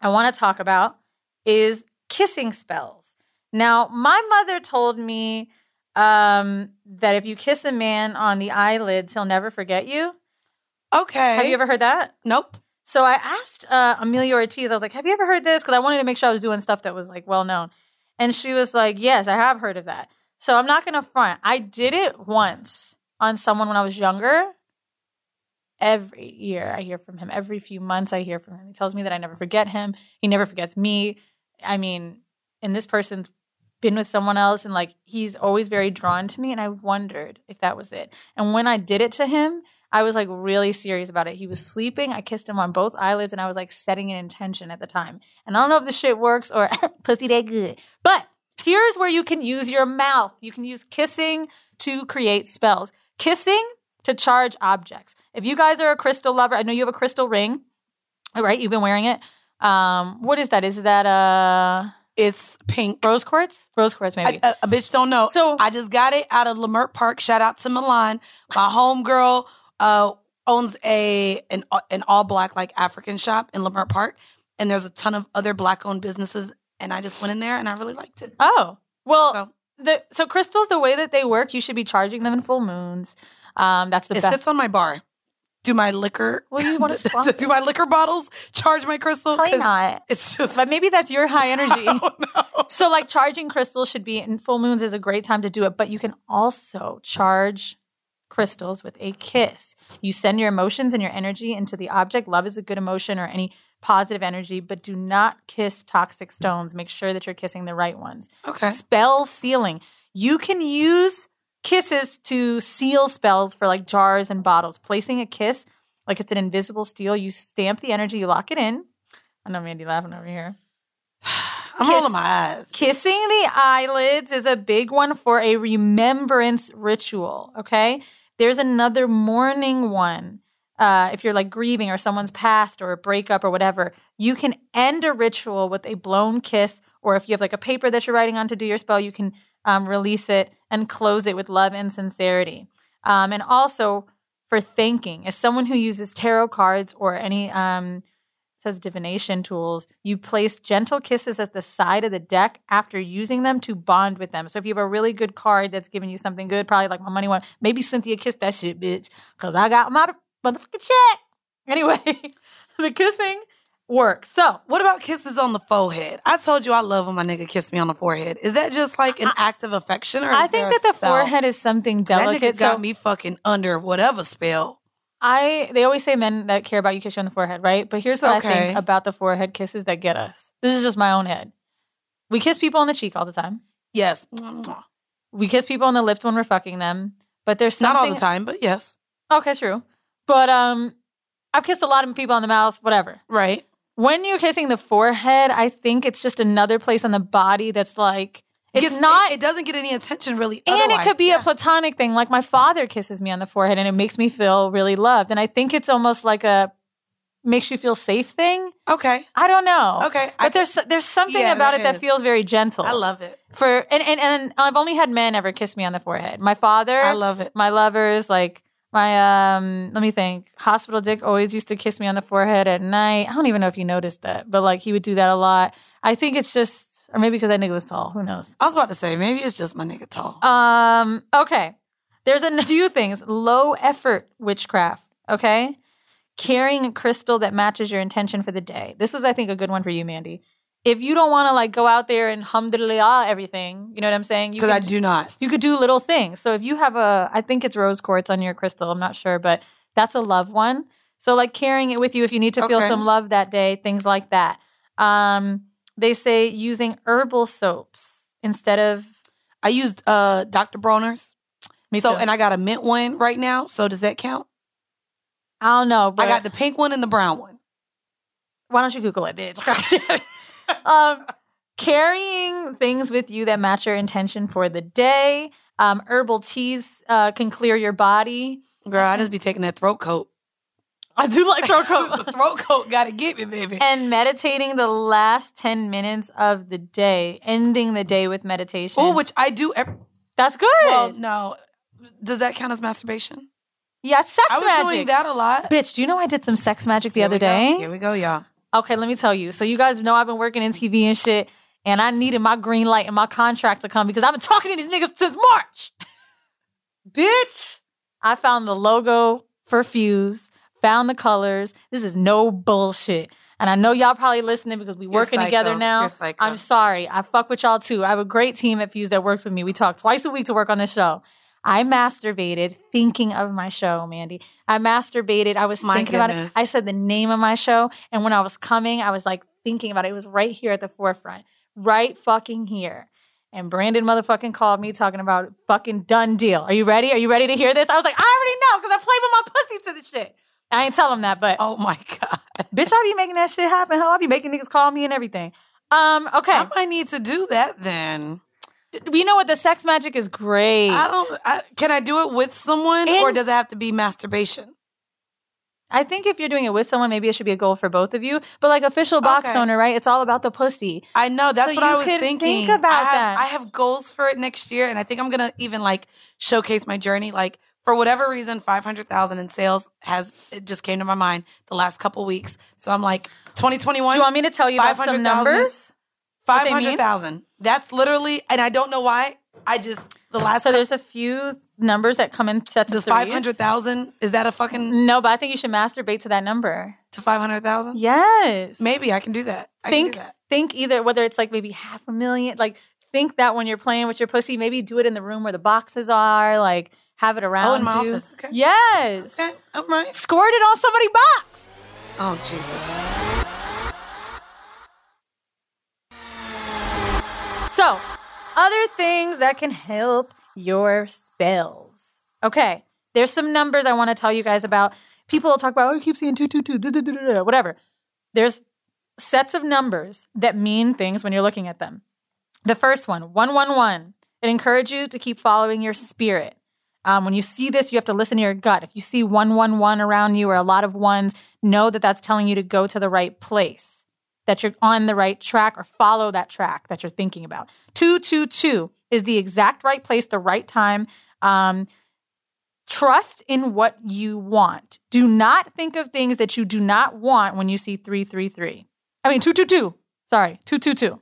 I want to talk about is kissing spells. Now, my mother told me um, that if you kiss a man on the eyelids, he'll never forget you. okay. Have you ever heard that? Nope. So I asked uh, Amelia Ortiz, I was like, have you ever heard this? Because I wanted to make sure I was doing stuff that was like well known. And she was like, yes, I have heard of that. So I'm not going to front. I did it once on someone when I was younger. Every year I hear from him. Every few months I hear from him. He tells me that I never forget him. He never forgets me. I mean, and this person's been with someone else and like he's always very drawn to me and I wondered if that was it. And when I did it to him, I was like really serious about it. He was sleeping. I kissed him on both eyelids and I was like setting an intention at the time. And I don't know if this shit works or pussy that good. But here's where you can use your mouth. You can use kissing to create spells. Kissing to charge objects. If you guys are a crystal lover, I know you have a crystal ring. All right, you've been wearing it. Um, what is that? Is that uh It's pink. rose quartz? Rose quartz, maybe. A, a- a bitch don't know. So- I just got it out of Leimert Park. Shout out to Milan. My homegirl uh, owns a an an all black like African shop in Leimert Park, and there's a ton of other black owned businesses. And I just went in there and I really liked it. oh, well, So the so crystals, the way that they work, you should be charging them in full moons. Um, that's the it best. sits on my bar. do my liquor? Well, you wanna swap do my liquor bottles charge my crystal? Probably not. It's just. But maybe that's your high energy. I don't know. So, like, charging crystals should be in full moons is a great time to do it, but you can also charge crystals with a kiss. You send your emotions and your energy into the object. Love is a good emotion or any positive energy, but do not kiss toxic stones. Make sure that you're kissing the right ones. Okay. Spell sealing. You can use kisses to seal spells for like jars and bottles. Placing a kiss, like it's an invisible steel, you stamp the energy, you lock it in. I know Mandy laughing over here. I'm Kiss- rolling my eyes. Kissing the eyelids is a big one for a remembrance ritual. Okay. There's another mourning one. Uh, if you're like grieving or someone's passed or a breakup or whatever, you can end a ritual with a blown kiss. Or if you have like a paper that you're writing on to do your spell, you can um, release it and close it with love and sincerity. Um, and also for thanking, as someone who uses tarot cards or any um, says divination tools, you place gentle kisses at the side of the deck after using them to bond with them. So if you have a really good card that's giving you something good, probably like my money one, maybe Cynthia kissed that shit, bitch, because I got my motherfucking check. Anyway, the kissing works. So What about kisses on the forehead? I told you I love when my nigga kiss me on the forehead. Is that just like an act of affection, or I think that the spell? forehead is something delicate. That nigga got me fucking under whatever spell. I they always say men that care about you kiss you on the forehead, right? But here's what I think about the forehead kisses that get us. This is just my own head. We kiss people on the cheek all the time. Yes. We kiss people on the lips when we're fucking them. But there's something not all the time, but yes, Okay, true. But um I've kissed a lot of people on the mouth, whatever. right. When you're kissing the forehead, I think it's just another place on the body that's like it's Gets- not It, it doesn't get any attention really. and it could be Yeah. a platonic thing. Like my father kisses me on the forehead and it makes me feel really loved. And I think it's almost like a makes you feel safe thing. okay. I don't know. Okay, But I, there's there's something Yeah, about there it that feels very gentle. I love it. for and, and and I've only had men ever kiss me on the forehead. My father, I love it. my lovers, like my um let me think. Hospital Dick always used to kiss me on the forehead at night. I don't even know if you noticed that, but like he would do that a lot. I think it's just or maybe because that nigga was tall. Who knows? I was about to say maybe it's just my nigga tall. Um, okay. There's a few things. Low effort witchcraft, okay? Carrying a crystal that matches your intention for the day. This is, I think, a good one for you, Mandy. If you don't want to like go out there and humdiddly everything, you know what I'm saying? You Because I could- do not. you could do little things. So if you have a, I think it's rose quartz on your crystal. I'm not sure, but that's a love one. So like carrying it with you if you need to feel Okay. some love that day, things like that. Um, they say using herbal soaps instead of I used uh Dr. Bronner's. me so too. and I got a mint one right now. So does that count? I don't know. But I got the pink one and the brown one. Why don't you Google it, bitch? Um, carrying things with you that match your intention for the day. Um, herbal teas uh, can clear your body. Girl, I just be taking that throat coat. I do like throat coat. the throat coat gotta get me, baby. and meditating the last 10 minutes of the day, ending the day with meditation. Oh, which I do. Every, That's good. well, no. Does that count as masturbation? yeah, it's sex I was magic. doing that a lot. Bitch, do you know I did some sex magic the Here other we go. day? Here we go, y'all. Okay, let me tell you. So you guys know I've been working in TV and shit, and I needed my green light and my contract to come because I've been talking to these niggas since March. Bitch, I found the logo for Fuse, found the colors. This is no bullshit. And I know y'all probably listening because we You're working together now. I'm sorry. I fuck with y'all too. I have a great team at Fuse that works with me. We talk twice a week to work on the show. I masturbated thinking of my show, Mandy. I masturbated. I was My thinking about it. I said the name of my show. And when I was coming, I was like thinking about it. It was right here at the forefront, right fucking here. And Brandon motherfucking called me talking about fucking done deal. Are you ready? Are you ready to hear this? I was like, I already know because I played with my pussy to the shit. I ain't tell him that, but Oh my God. bitch, I be making that shit happen. Hell, I be making niggas call me and everything. Um, okay. I might need to do that then. you know what? The sex magic is great. I don't. I, can I do it with someone, In- or does it have to be masturbation? I think if you're doing it with someone, maybe it should be a goal for both of you. But like official box Okay. owner, right? It's all about the pussy. I know that's So what I was thinking. think about I have, that. I have goals for it next year, and I think I'm gonna even like showcase my journey. Like for whatever reason, five hundred thousand in sales has it just came to my mind the last couple weeks. So I'm like, 2021. Do you want me to tell you about some numbers? what five they mean? hundred thousand. That's literally, and I don't know why. I just the last. So cou- there's a few numbers that come in sets of five hundred thousand? Is that a fucking No, but I think you should masturbate to that number. to five hundred thousand? Yes. Maybe I can do that. I think can do that. think either whether it's like maybe half a million, like think that when you're playing with your pussy, maybe do it in the room where the boxes are, like have it around Oh, in my you. office. Okay. Yes. Okay. All right. Squirt it on somebody's box. Oh Jesus. So, other things that can help your spells. Okay, there's some numbers I want to tell you guys about. People will talk about, oh, I keep seeing 222, da, da, da, da, da, whatever. There's sets of numbers that mean things when you're looking at them. The first one, 111, it encourages you to keep following your spirit. Um, when you see this, you have to listen to your gut. If you see 111 around you or a lot of ones, know that that's telling you to go to the right place, that you're on the right track or follow that track that you're thinking about. 222 is the exact right place, the right time. Um, trust in what you want. Do not think of things that you do not want when you see 333. I mean, 222. Sorry, 222.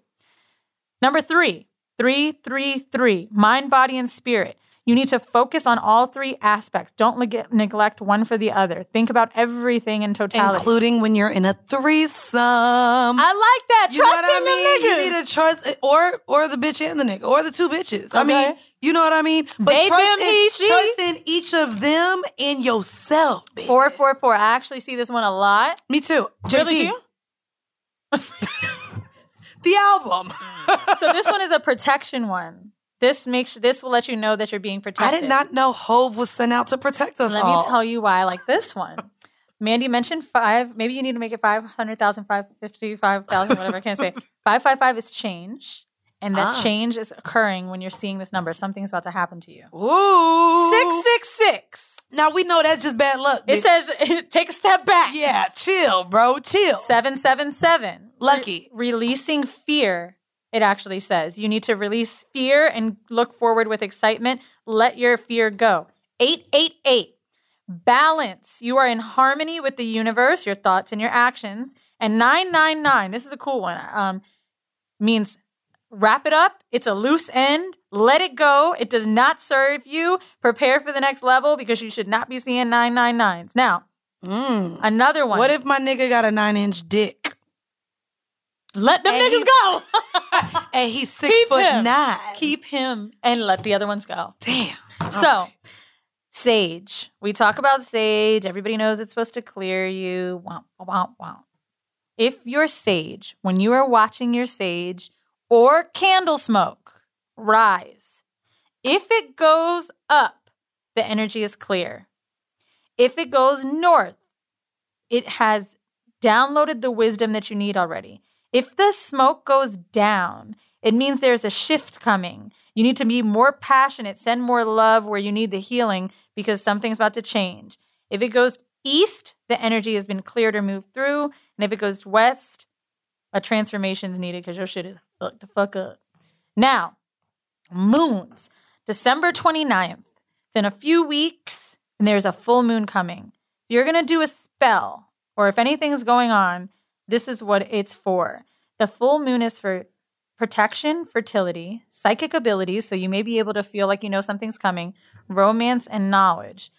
Number three, 333, mind, body, and spirit. You need to focus on all three aspects. Don't neg- neglect one for the other. Think about everything in totality. Including when you're in a threesome. I like that. you know Trust what I in mean? You need to trust, or or the bitch and the nigga, or the two bitches. I mean, you know what I mean. But They, trust, them, in, he, she. trust in each of them and yourself. Baby. Four, four, four. I actually see this one a lot. Me too. Really, the album. So this one is a protection one. This makes this will let you know that you're being protected. I did not know Hove was sent out to protect us Let all. me tell you why I like this one. Mandy mentioned five. Maybe you need to make it 500,000, 555,000, whatever I can't say. 555 is change. And that Ah. change is occurring when you're seeing this number. Something's about to happen to you. Ooh. 666. Now we know that's just bad luck. It says take a step back. yeah, chill, bro, chill. 777. Lucky. Re- releasing fear. It actually says you need to release fear and look forward with excitement. Let your fear go. 888. Balance. You are in harmony with the universe, your thoughts and your actions. And 999. This is a cool one. Um, means wrap it up. It's a loose end. Let it go. It does not serve you. Prepare for the next level because you should not be seeing 999s. Now, Mm. another one. What if my nigga got a nine inch dick let them And niggas go? and he's six Keep foot him. nine? keep him and let the other ones go. Damn. So, sage. We talk about sage. Everybody knows it's supposed to clear you. Wow, wow, wow. If your sage, when you are watching your sage or candle smoke rise, if it goes up, the energy is clear. If it goes north, it has downloaded the wisdom that you need already. If the smoke goes down, it means there's a shift coming. You need to be more passionate, send more love where you need the healing because something's about to change. If it goes east, the energy has been cleared or moved through. And if it goes west, a transformation is needed because your shit is fucked the fuck up. Now, moons, December 29th. It's in a few weeks, and there's a full moon coming. If you're going to do a spell, or if anything's going on, this is what it's for. The full moon is for protection, fertility, psychic abilities, so you may be able to feel like you know something's coming, romance, and knowledge.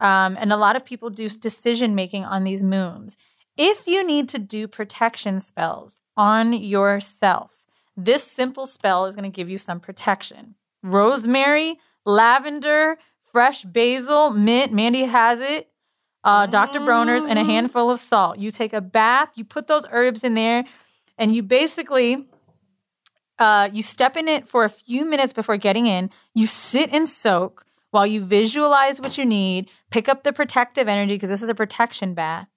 Um, and a lot of people do decision making on these moons. If you need to do protection spells on yourself, this simple spell is going to give you some protection. Rosemary, lavender, fresh basil, mint, Mandy has it, uh, Dr. Bronner's, and a Mm. handful of salt. You take a bath, you put those herbs in there, and you basically uh, you step in it for a few minutes before getting in. You sit and soak while you visualize what you need. Pick up the protective energy because this is a protection bath.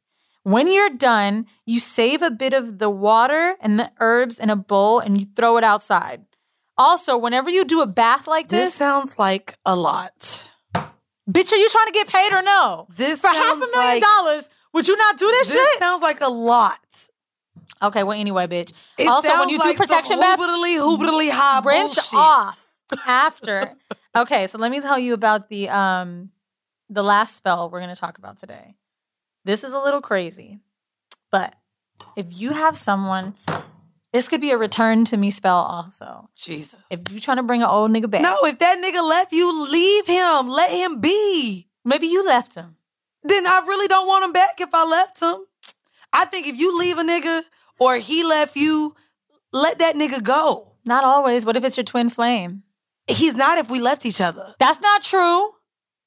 When you're done, you save a bit of the water and the herbs in a bowl and you throw it outside. Also, whenever you do a bath like This this, sounds like a lot. Bitch, are you trying to get paid or no? This For half a million like- dollars, would you not do this, This shit? sounds like a lot. Okay, well, anyway, bitch. It also, when you do like protection bath, hoobity hoobity high rinse bullshit. off after. okay, so let me tell you about the um the last spell we're going to talk about today. This is a little crazy, but if you have someone This could be a return to me spell also. Jesus. If you trying to bring an old nigga back. no, if that nigga left you, leave him. Let him be. Maybe you left him. Then I really don't want him back if I left him. I think if you leave a nigga or he left you, let that nigga go. Not always. What if it's your twin flame? He's not if we left each other. That's not true.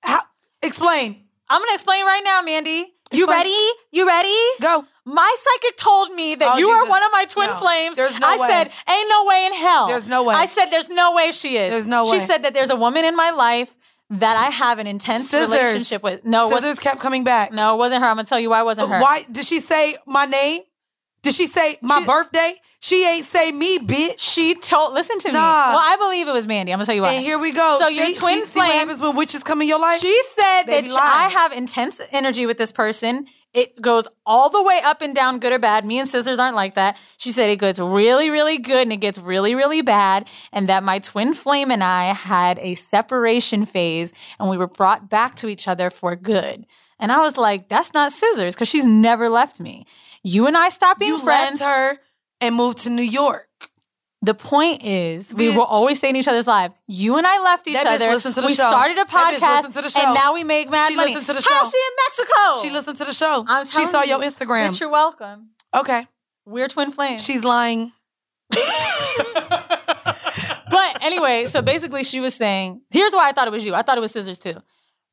How? Explain. I'm gonna explain right now, Mandy. You Explain. ready? You ready? Go. My psychic told me that Oh, you are one of my twin No. flames. There's no I way. said, ain't no way in hell. There's no way. I said, there's no way she is. There's no way. She said that there's a woman in my life that I have an intense Scissors. relationship with. No, Scissors kept coming back. no, it wasn't her. I'm gonna tell you why it wasn't her. Why did she say my name? Did she say my She- birthday? She ain't say me, bitch. She told. Listen to me. Well, I believe it was Mandy. I'm gonna tell you why. and here we go. So your twin see, see what flame- happens when witches come in your life? She said They that. I have intense energy with this person. It goes all the way up and down, good or bad. Me and sisters aren't like that. She said it gets really, really good and it gets really, really bad. And that my twin flame and I had a separation phase and we were brought back to each other for good. And I was like, that's not scissors because she's never left me. You and I stopped being you friends. left her and moved to New York. The point is, we Bitch. will always stay in each other's life. You and I left each That other. listened to the we show. started a podcast, to the show. and now we make mad She money. listened to the How's show. she in Mexico? She listened to the show. I'm she saw you. your Instagram. Bitch, you're welcome. okay. We're twin flames. She's lying. but anyway, so basically, she was saying, "Here's why I thought it was you. I thought it was scissors too."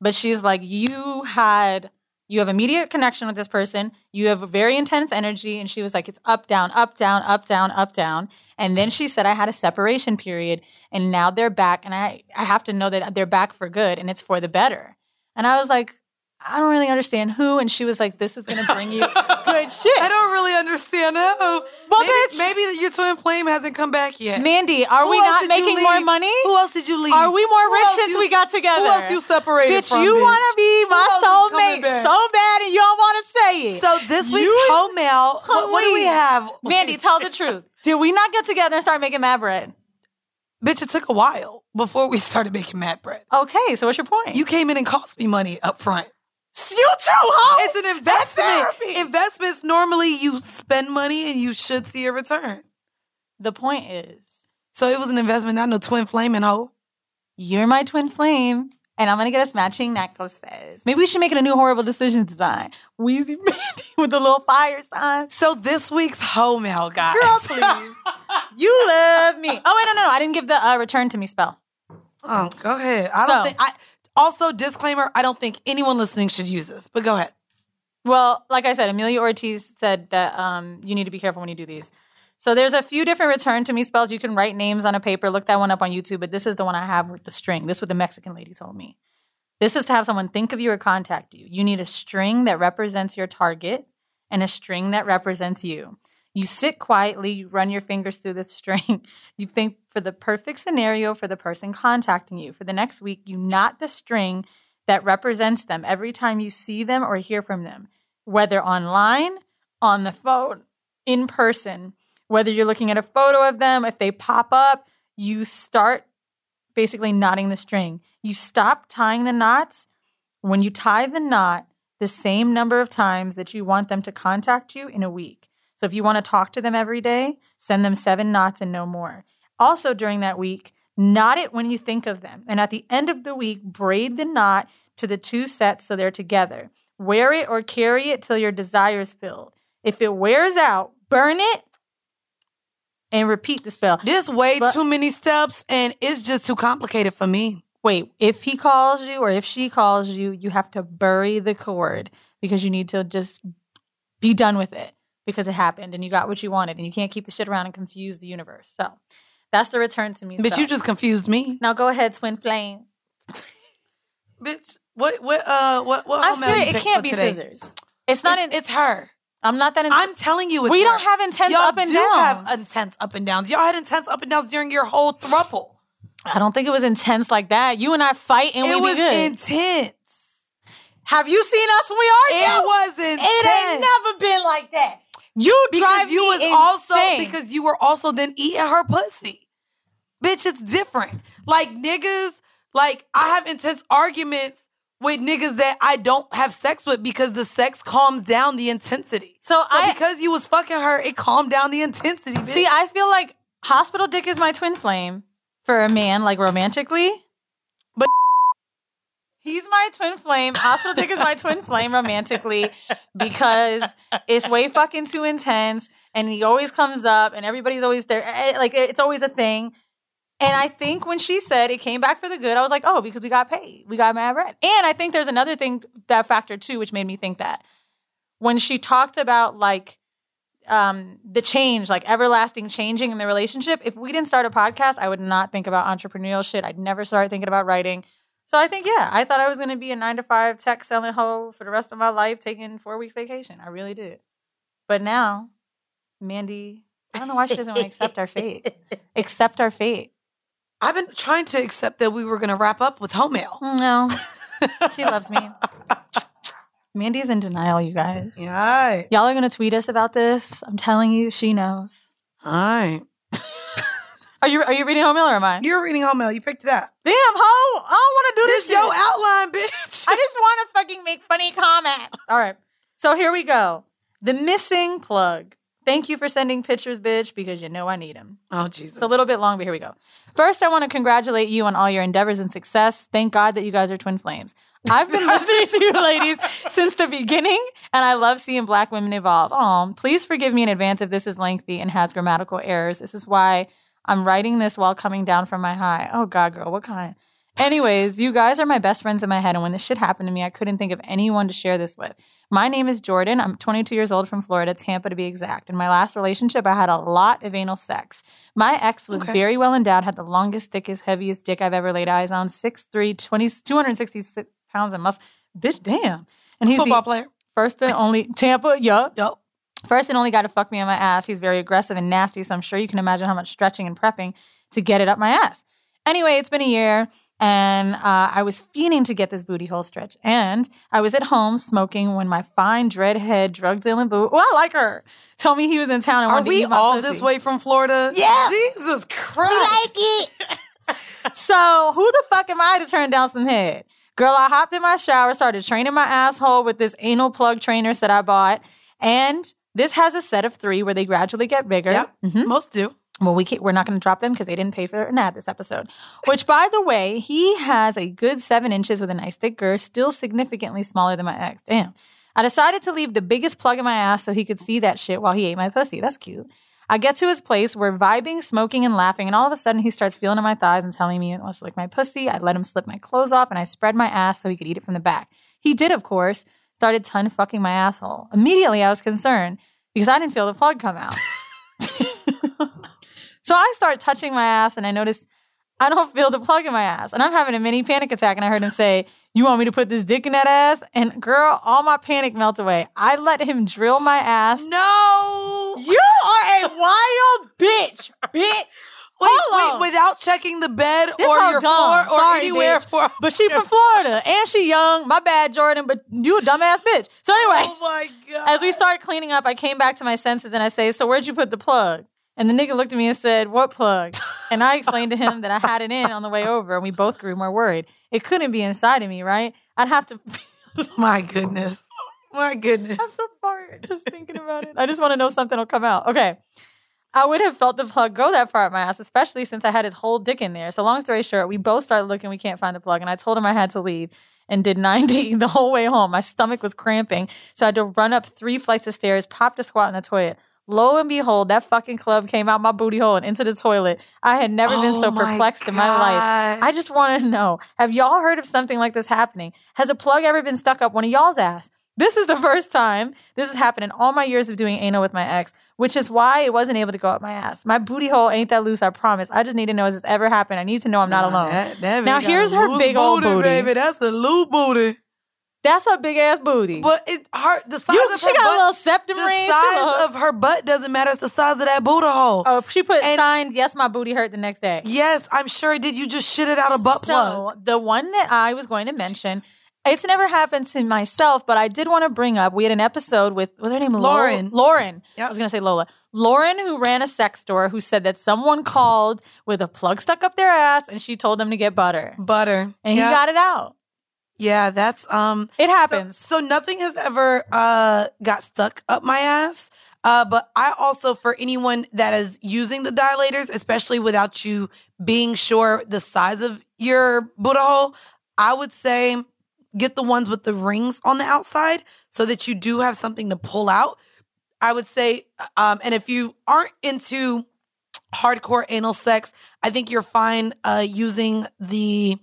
But she's like, "You had." You have immediate connection with this person. You have very intense energy. And she was like, it's up, down, up, down, up, down, up, down. And then she said, I had a separation period and now they're back. And I, I have to know that they're back for good and it's for the better. And I was like, I don't really understand who. And she was like, this is going to bring you good shit. I don't really understand who. Well, maybe, bitch. maybe your twin flame hasn't come back yet. Mandy, are Who we not making more money? Who else did you leave? Are we more Who rich since you- we got together? Who else you separated Bitch, from? you want to be my soulmate so bad and you don't want to say it. So this week's You- home mail, what, what do we have? Mandy, tell the truth. Did we not get together and start making mad bread? Bitch, it took a while before we started making mad bread. Okay, so what's your point? You came in and cost me money up front. You too, huh? It's an investment. Investments normally you spend money and you should see a return. The point is, So it was an investment, not no twin flaming hoe. you're my twin flame, and I'm gonna get us matching necklaces. Maybe we should make it a new horrible decision design. Wheezy Mandy with the little fire sign. So this week's home mail, guys. Girl, please. you love me. Oh wait, no, no, no. I didn't give the uh, return to me spell. oh, go ahead. I don't think I also disclaimer, I don't think anyone listening should use this. But go ahead. Well, like I said, Amelia Ortiz said that um, you need to be careful when you do these. So there's a few different return to me spells. You can write names on a paper. Look that one up on YouTube. But this is the one I have with the string. This is what the Mexican lady told me. This is to have someone think of you or contact you. You need a string that represents your target and a string that represents you. You sit quietly, you run your fingers through the string. You think for the perfect scenario for the person contacting you. For the next week, you knot the string that represents them every time you see them or hear from them, whether online, on the phone, in person, whether you're looking at a photo of them, if they pop up, you start basically knotting the string. You stop tying the knots when you tie the knot the same number of times that you want them to contact you in a week. So if you want to talk to them every day, send them seven knots and no more. Also, during that week, knot it when you think of them. And at the end of the week, braid the knot to the two sets so they're together. Wear it or carry it till your desire is filled. If it wears out, burn it and repeat the spell. There's way But- too many steps and it's just too complicated for me. Wait, if he calls you or if she calls you, you have to bury the cord because you need to just be done with it because it happened and you got what you wanted and you can't keep the shit around and confuse the universe. So that's the return to me. But you just confused me. now go ahead, twin flame. Bitch, what what uh what what I'm home mail you serious. It can't be today? scissors. It's not. It's, in, it's her. I'm not that. In, I'm telling you, it's we her. don't have intense Y'all up and do downs. have intense up and downs. Y'all had intense up and downs during your whole thruple. I don't think it was intense like that. You and I fight and it we was be good. intense. have you seen us when we argue? It was intense. It ain't never been like that. You because drive you was also because you were also then eating her pussy. Bitch, it's different. Like niggas, like I have intense arguments with niggas that I don't have sex with because the sex calms down the intensity. So, So I because you was fucking her, it calmed down the intensity. Bitch. see. I feel like hospital dick is my twin flame for a man, like romantically. He's my twin flame. Hospital dick is my twin flame romantically because it's way fucking too intense, and he always comes up, and everybody's always there. Eh, Like it's always a thing. And I think when she said it came back for the good, I was like, oh, because we got paid. We got mad bread. And I think there's another thing that factor too, which made me think that. When she talked about like um the change, like everlasting changing in the relationship, if we didn't start a podcast, I would not think about entrepreneurial shit. I'd never start thinking about writing. So I think, yeah, I thought I was gonna be a nine to five tech selling hoe for the rest of my life, taking four weeks vacation. I really did. But now, Mandy, I don't know why she doesn't want to accept our fate. Accept our fate. I've been trying to accept that we were gonna wrap up with home mail. Mm, no, she loves me. Mandy's in denial, you guys. Yeah. Y'all are gonna tweet us about this. I'm telling you, she knows. All right. Are you are you reading home mail or am I? You're reading home mail. You picked it up. Damn, ho! I don't want to do this. This your outline, bitch. I just want to fucking make funny comments. All right. So here we go. The missing plug. Thank you for sending pictures, bitch, because you know I need them. oh Jesus. It's a little bit long, but here we go. First, I want to congratulate you on all your endeavors and success. Thank God that you guys are twin flames. I've been listening to you ladies since the beginning, and I love seeing black women evolve. Um, please forgive me in advance if this is lengthy and has grammatical errors. This is why I'm writing this while coming down from my high. Oh God, girl, what kind? Anyways, you guys are my best friends in my head, and when this shit happened to me, I couldn't think of anyone to share this with. My name is Jordan. I'm 22 years old from Florida, Tampa to be exact. In my last relationship, I had a lot of anal sex. My ex was Okay. very well endowed, had the longest, thickest, heaviest dick I've ever laid eyes on 6'3, 20, 266 pounds of muscle. Bitch, damn. And he's a Football the player. first and only Tampa, yup. Yup. First and only guy to fuck me on my ass. He's very aggressive and nasty, so I'm sure you can imagine how much stretching and prepping to get it up my ass. Anyway, it's been a year, and uh, I was fiending to get this booty hole stretch. And I was at home smoking when my fine dreadhead drug dealing boo, oh, I like her, told me he was in town and Are wanted to eat my all pussy. this way from Florida? Yeah. Jesus Christ. We like it. so who the fuck am I to turn down some head? Girl, I hopped in my shower, started training my asshole with this anal plug trainers that I bought, and this has a set of three where they gradually get bigger. Yep. Mhm. Most do. Well, we can't, we're not going to drop them because they didn't pay for an ad this episode. Which, by the way, he has a good seven inches with a nice thick girth, still significantly smaller than my ex. Damn. I decided to leave the biggest plug in my ass so he could see that shit while he ate my pussy. That's cute. I get to his place, we're vibing, smoking, and laughing, and all of a sudden he starts feeling in my thighs and telling me he wants to lick my pussy. I let him slip my clothes off and I spread my ass so he could eat it from the back. He did, of course, started ton fucking my asshole. Immediately I was concerned because I didn't feel the plug come out. So I start touching my ass and I noticed I don't feel the plug in my ass. And I'm having a mini panic attack. And I heard him say, You want me to put this dick in that ass? And girl, all my panic melt away. I let him drill my ass. No. You are a wild bitch, bitch. Wait, wait, without checking the bed This or your dumb. floor or Sorry, anywhere. bitch. For- But she from Florida and she young. My bad, Jordan, but you a dumbass bitch. So anyway. Oh my god. As we start cleaning up, I came back to my senses and I say, So where'd you put the plug? And the nigga looked at me and said, What plug? And I explained to him that I had it in on the way over, and we both grew more worried. It couldn't be inside of me, right? I'd have to. my goodness. My goodness. I'm so far just thinking about it. I just want to know something will come out. Okay. I would have felt the plug go that far up my ass, especially since I had his whole dick in there. So, long story short, we both started looking. We can't find the plug. And I told him I had to leave and did 90 the whole way home. My stomach was cramping. So, I had to run up three flights of stairs, popped a squat in the toilet. Lo and behold, that fucking club came out my booty hole and into the toilet. I had never been so Oh perplexed in my life. I just want to know have y'all heard of something like this happening? Has a plug ever been stuck up one of y'all's ass? This is the first time this has happened in all my years of doing anal with my ex, which is why it wasn't able to go up my ass. My booty hole ain't that loose, I promise. I just need to know has this ever happened? I need to know I'm not alone. that- that Now here's her big old booty. baby. That's a loose booty. That's her big ass booty. But it her the size You, of she her got butt. a little septum the ring. She size of her butt doesn't matter. It's the size of that booty hole. oh, she put and- signed, yes, my booty hurt the next day. Yes, I'm sure it did. You just shit it out a butt so, plug. the one that I was going to mention, it's never happened to myself, but I did want to bring up. We had an episode with was her name? Lauren. Lauren. Yep. I was going to say Lola. Lauren, who ran a sex store, who said that someone called with a plug stuck up their ass, and she told them to get butter, Butter. and he got it out. Yeah, that's um It so, happens. so nothing has ever uh got stuck up my ass. Uh, but I also, for anyone that is using the dilators, especially without you being sure the size of your Buddha hole, I would say get the ones with the rings on the outside so that you do have something to pull out. I would say, um, and if you aren't into hardcore anal sex, I think you're fine uh, using the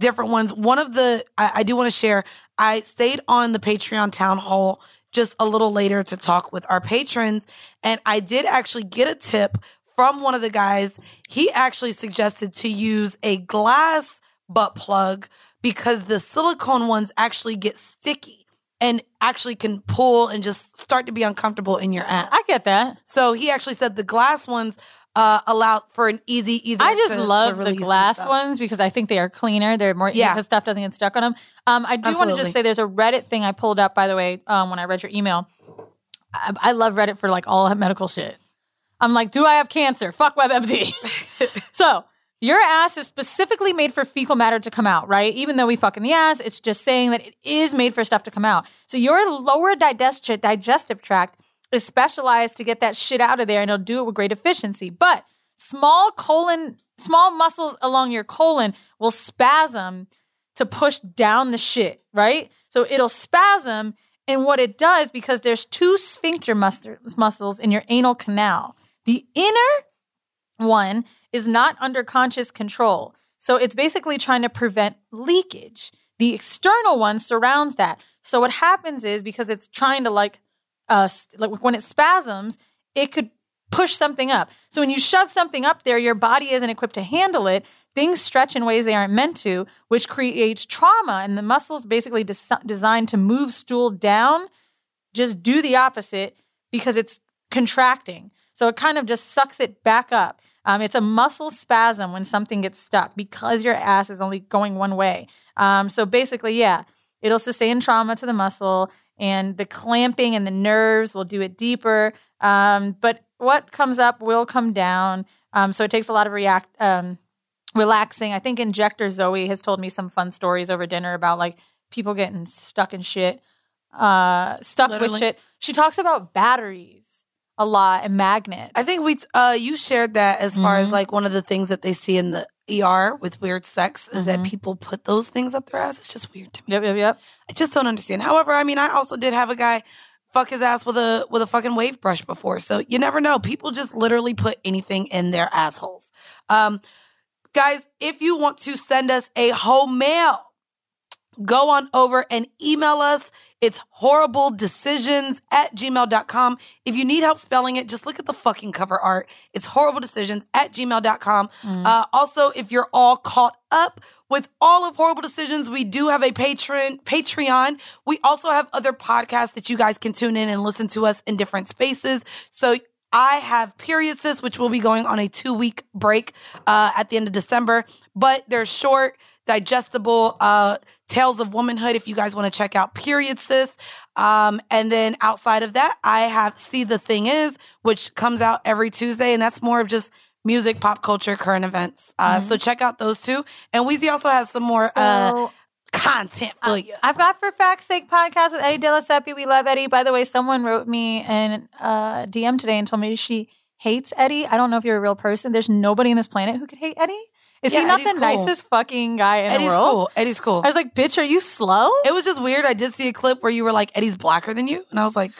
different ones. One of the, I, I do want to share, I stayed on the Patreon town hall just a little later to talk with our patrons, and I did actually get a tip from one of the guys. He actually suggested to use a glass butt plug because the silicone ones actually get sticky and actually can pull and just start to be uncomfortable in your ass. I get that. So he actually said the glass ones uh, allow for an easy either. I just to- to love the glass ones because I think they are cleaner. They're more Yeah. because stuff doesn't get stuck on them. Um, I do want to just say there's a Reddit thing I pulled up by the way um, when I read your email. I, I love Reddit for like all medical shit. I'm like, do I have cancer? Fuck WebMD. so your ass is specifically made for fecal matter to come out, right? Even though we fuck in the ass, it's just saying that it is made for stuff to come out. So your lower digest- digestive tract is specialized to get that shit out of there, and it'll do it with great efficiency. But small colon, small muscles along your colon will spasm to push down the shit, right? So it'll spasm, and what it does because there's two sphincter muscles muscles in your anal canal. The inner one is not under conscious control. So it's basically trying to prevent leakage. The external one surrounds that. So what happens is because it's trying to like uh like when it spasms, it could push something up. So when you shove something up there, your body isn't equipped to handle it. Things stretch in ways they aren't meant to, which creates trauma and the muscles basically des- designed to move stool down just do the opposite because it's contracting. So it kind of just sucks it back up. Um, it's a muscle spasm when something gets stuck because your ass is only going one way. Um, so basically, yeah, it'll sustain trauma to the muscle, and the clamping and the nerves will do it deeper. Um, but what comes up will come down. Um, so it takes a lot of react. Um, relaxing. I think Injector Zoe has told me some fun stories over dinner about like people getting stuck in shit, uh, stuck with shit. She talks about batteries a lot and magnets. I think we uh you shared that as far as Mhm. like one of the things that they see in the ER with weird sex is that Mhm. people put those things up their ass. It's just weird to me. Yep, yep, yep. I just don't understand. However, I mean, I also did have a guy fuck his ass with a with a fucking wave brush before. So you never know. People just literally put anything in their assholes. Um guys, if you want to send us a home mail, go on over and email us. It's horrible decisions at gmail.com. If you need help spelling it, just look at the fucking cover art. It's horrible decisions at gmail.com. Mm. Uh, also, if you're all caught up with all of horrible decisions, we do have a patron Patreon. We also have other podcasts that you guys can tune in and listen to us in different spaces. So I have Period which will be going on a two week break uh, at the end of December, but they're short, digestible uh, tales of womanhood. If you guys want to check out Period Sis, um, and then outside of that, I have See the Thing Is, which comes out every Tuesday, and that's more of just music, pop culture, current events. Uh, So check out those two. And Weezy also has some more uh, content for you. I've got for fact's sake podcast with Eddie Delasepi. We love Eddie. By the way, someone wrote me an uh, DM today and told me she hates Eddie. I don't know if you're a real person. There's nobody on this planet who could hate Eddie. Is he not Eddie's the cool. nicest fucking guy in Eddie's the world? cool. Eddie's cool. I was like, bitch, are you slow? It was just weird. I did see a clip where you were like, Eddie's blacker than you. And I was like,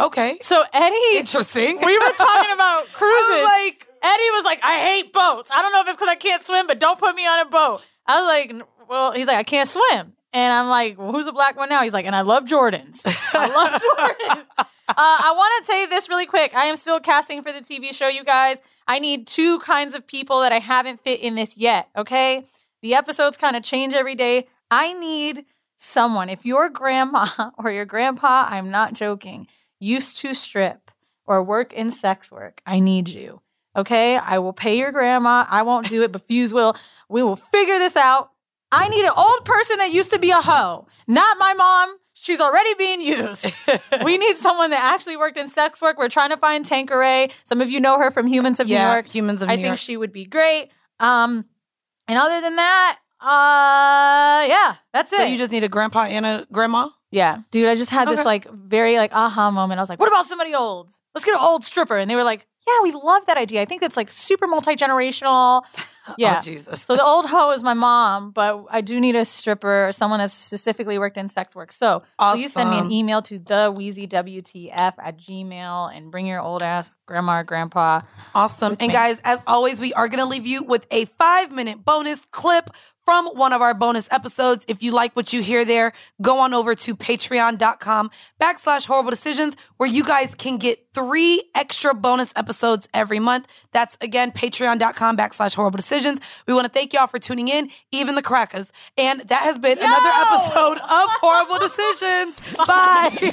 okay. So Eddie, Interesting. we were talking about I cruises. was like, Eddie was like, I hate boats. I don't know if it's because I can't swim, but don't put me on a boat. I was like, well, he's like, I can't swim. And I'm like, well, who's the black one now? He's like, and I love Jordans. I love Jordans. Uh, I want to say this really quick. I am still casting for the TV show, you guys. I need two kinds of people that I haven't fit in this yet, okay? The episodes kind of change every day. I need someone. If your grandma or your grandpa, I'm not joking, used to strip or work in sex work, I need you. Okay, I will pay your grandma. I won't do it, but Fuse will. We will figure this out. I need an old person that used to be a hoe, not my mom. She's already being used. we need someone that actually worked in sex work. We're trying to find Tanqueray. Some of you know her from Humans of yeah, New York. humans of New York. I New think York. she would be great. Um, and other than that, Uh, yeah, that's it. So you just need a grandpa and a grandma? yeah, dude. I just had this like very like aha moment. I was like, what about somebody old? Let's get an old stripper, and they were like, yeah, we love that idea. I think it's like super multi generational. Yeah. Oh, Jesus. So the old hoe is my mom, but I do need a stripper or someone that's specifically worked in sex work. So please send me an email to the WTF at gmail and bring your old ass grandma or grandpa. Awesome. And me. guys, as always, we are going to leave you with a five minute bonus clip from one of our bonus episodes. If you like what you hear there, go on over to patreon.com backslash horrible decisions where you guys can get three extra bonus episodes every month. That's again, patreon.com backslash horrible decisions. We want to thank y'all for tuning in, even the crackers. And that has been another episode of Horrible Decisions. Bye.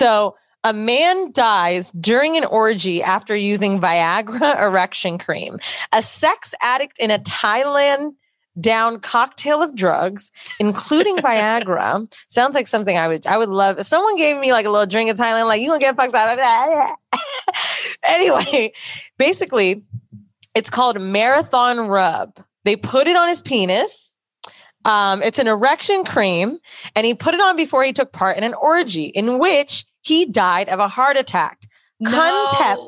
So a man dies during an orgy after using Viagra erection cream. A sex addict in a Thailand down cocktail of drugs, including Viagra. Sounds like something I would I would love if someone gave me like a little drink of Thailand, like you gonna get fucked up. anyway, basically, it's called marathon rub. They put it on his penis. Um, it's an erection cream, and he put it on before he took part in an orgy in which he died of a heart attack. Kun Pep,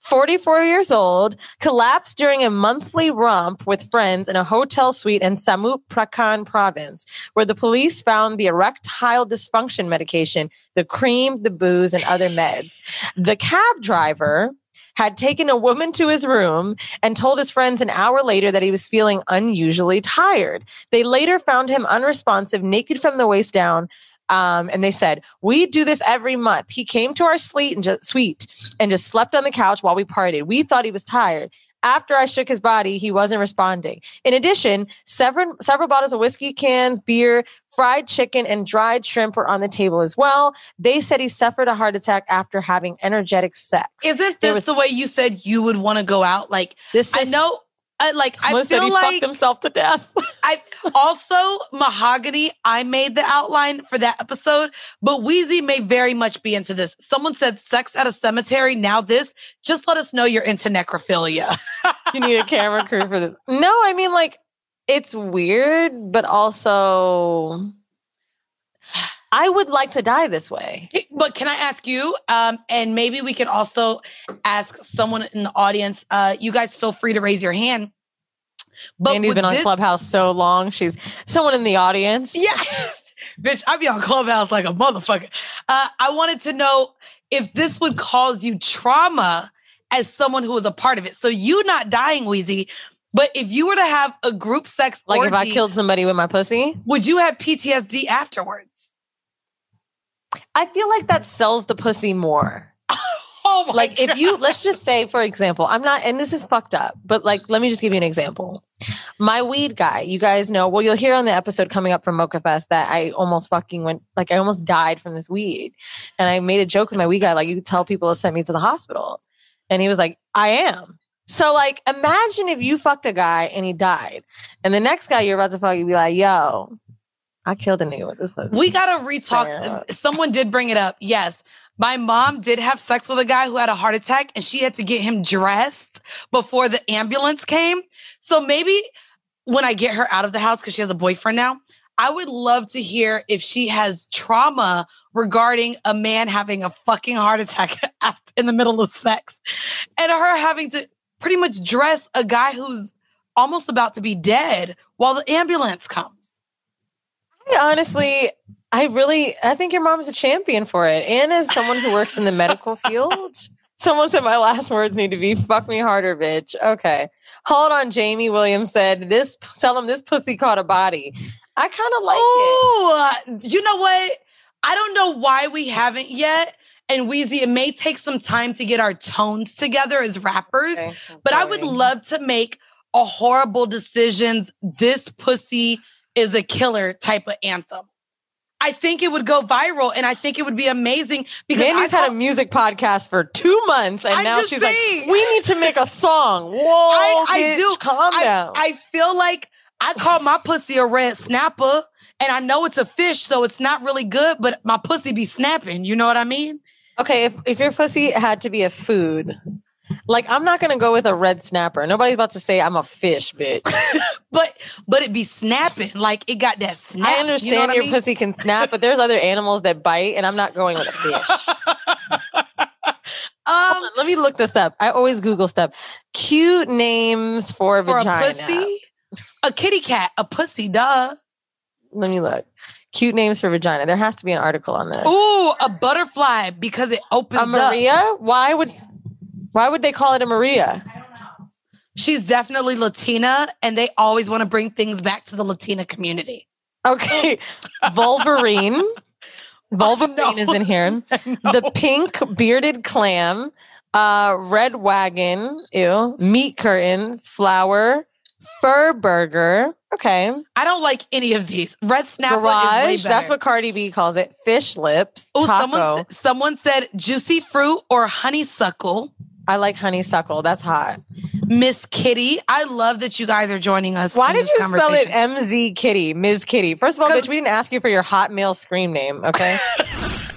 44 years old, collapsed during a monthly romp with friends in a hotel suite in Samut Prakan province, where the police found the erectile dysfunction medication, the cream, the booze, and other meds. The cab driver had taken a woman to his room and told his friends an hour later that he was feeling unusually tired. They later found him unresponsive, naked from the waist down. Um, and they said, We do this every month. He came to our suite and just suite and just slept on the couch while we partied. We thought he was tired. After I shook his body, he wasn't responding. In addition, several several bottles of whiskey cans, beer, fried chicken, and dried shrimp were on the table as well. They said he suffered a heart attack after having energetic sex. Isn't this was- the way you said you would want to go out? Like, This I is- know, I, like, I Someone said feel he like fucked himself to death. I also mahogany. I made the outline for that episode, but Wheezy may very much be into this. Someone said sex at a cemetery. Now this, just let us know you're into necrophilia. you need a camera crew for this. No, I mean like it's weird, but also I would like to die this way. But can I ask you? Um, and maybe we could also ask someone in the audience. Uh, you guys feel free to raise your hand. But Andy's with been on this- Clubhouse so long. She's someone in the audience. Yeah. Bitch, I be on Clubhouse like a motherfucker. Uh, I wanted to know if this would cause you trauma as someone who was a part of it. So you not dying, Wheezy, but if you were to have a group sex Like if I killed somebody with my pussy. would you have PTSD afterwards? I feel like that sells the pussy more. Oh my like if you let's just say for example i'm not and this is fucked up but like let me just give you an example. My weed guy you guys know well you'll hear on the episode coming up from mocha fest that i almost fucking went like i almost died from this weed. And i made a joke with my weed guy like you could tell people to send me to the hospital. And he was like i am. So like imagine if you fucked a guy and he died. And the next guy you're about to fuck you'd be like yo i killed a nigga with this pussy. We gotta retalk. Someone did bring it up. Yes. My mom did have sex with a guy who had a heart attack and she had to get him dressed before the ambulance came. So maybe when I get her out of the house, because she has a boyfriend now, I would love to hear if she has trauma regarding a man having a fucking heart attack in the middle of sex and her having to pretty much dress a guy who's almost about to be dead while the ambulance comes. I honestly, I really, I think your mom's a champion for it. And as someone who works in the medical field, someone said my last words need to be "fuck me harder, bitch." Okay, hold on. Jamie Williams said this. Tell him this pussy caught a body. I kind of like it. Ooh, uh, you know what? I don't know why we haven't yet. And Wheezy, it may take some time to get our tones together as rappers, Okay, but I would love to make a horrible decisions. This pussy is a killer type of anthem. I think it would go viral and I think it would be amazing because Mandy's had a music podcast for two months, and I'm now she's saying. like, "We need to make a song." Whoa, I- I bitch, do. Calm I, down. I feel like I call my pussy a red snapper and I know it's a fish, so it's not really good, but my pussy be snapping. You know what I mean? Okay, if, if your pussy had to be a food, Like I'm not gonna go with a red snapper. Nobody's about to say I'm a fish, bitch. But but it be snapping like it got that snap. I you know understand what I your mean? pussy can snap, but there's other animals that bite, and I'm not going with a fish. Um, Let me look this up. I always Google stuff. Cute names for, for vagina. a pussy, a kitty cat, a pussy, duh. Let me look. Cute names for vagina. There has to be an article on this. Ooh, a butterfly because it opens a up. Maria? Why would why would they call it a Maria? I don't know. She's definitely Latina, and they always want to bring things back to the Latina community. Okay. Wolverine. Wolverine no. is in here. The pink bearded clam, uh, red wagon, ew, meat curtains, flower, fur burger. Okay. I don't like any of these. Red snapper Garage. is way That's what Cardi B calls it. Fish lips. Oh, someone someone said juicy fruit or honeysuckle. I like honeysuckle. That's hot. Miss Kitty. I love that you guys are joining us. Why did you spell it. MZ Kitty, Ms. Kitty? First of all, bitch, we didn't ask you for your Hotmail scream name, okay?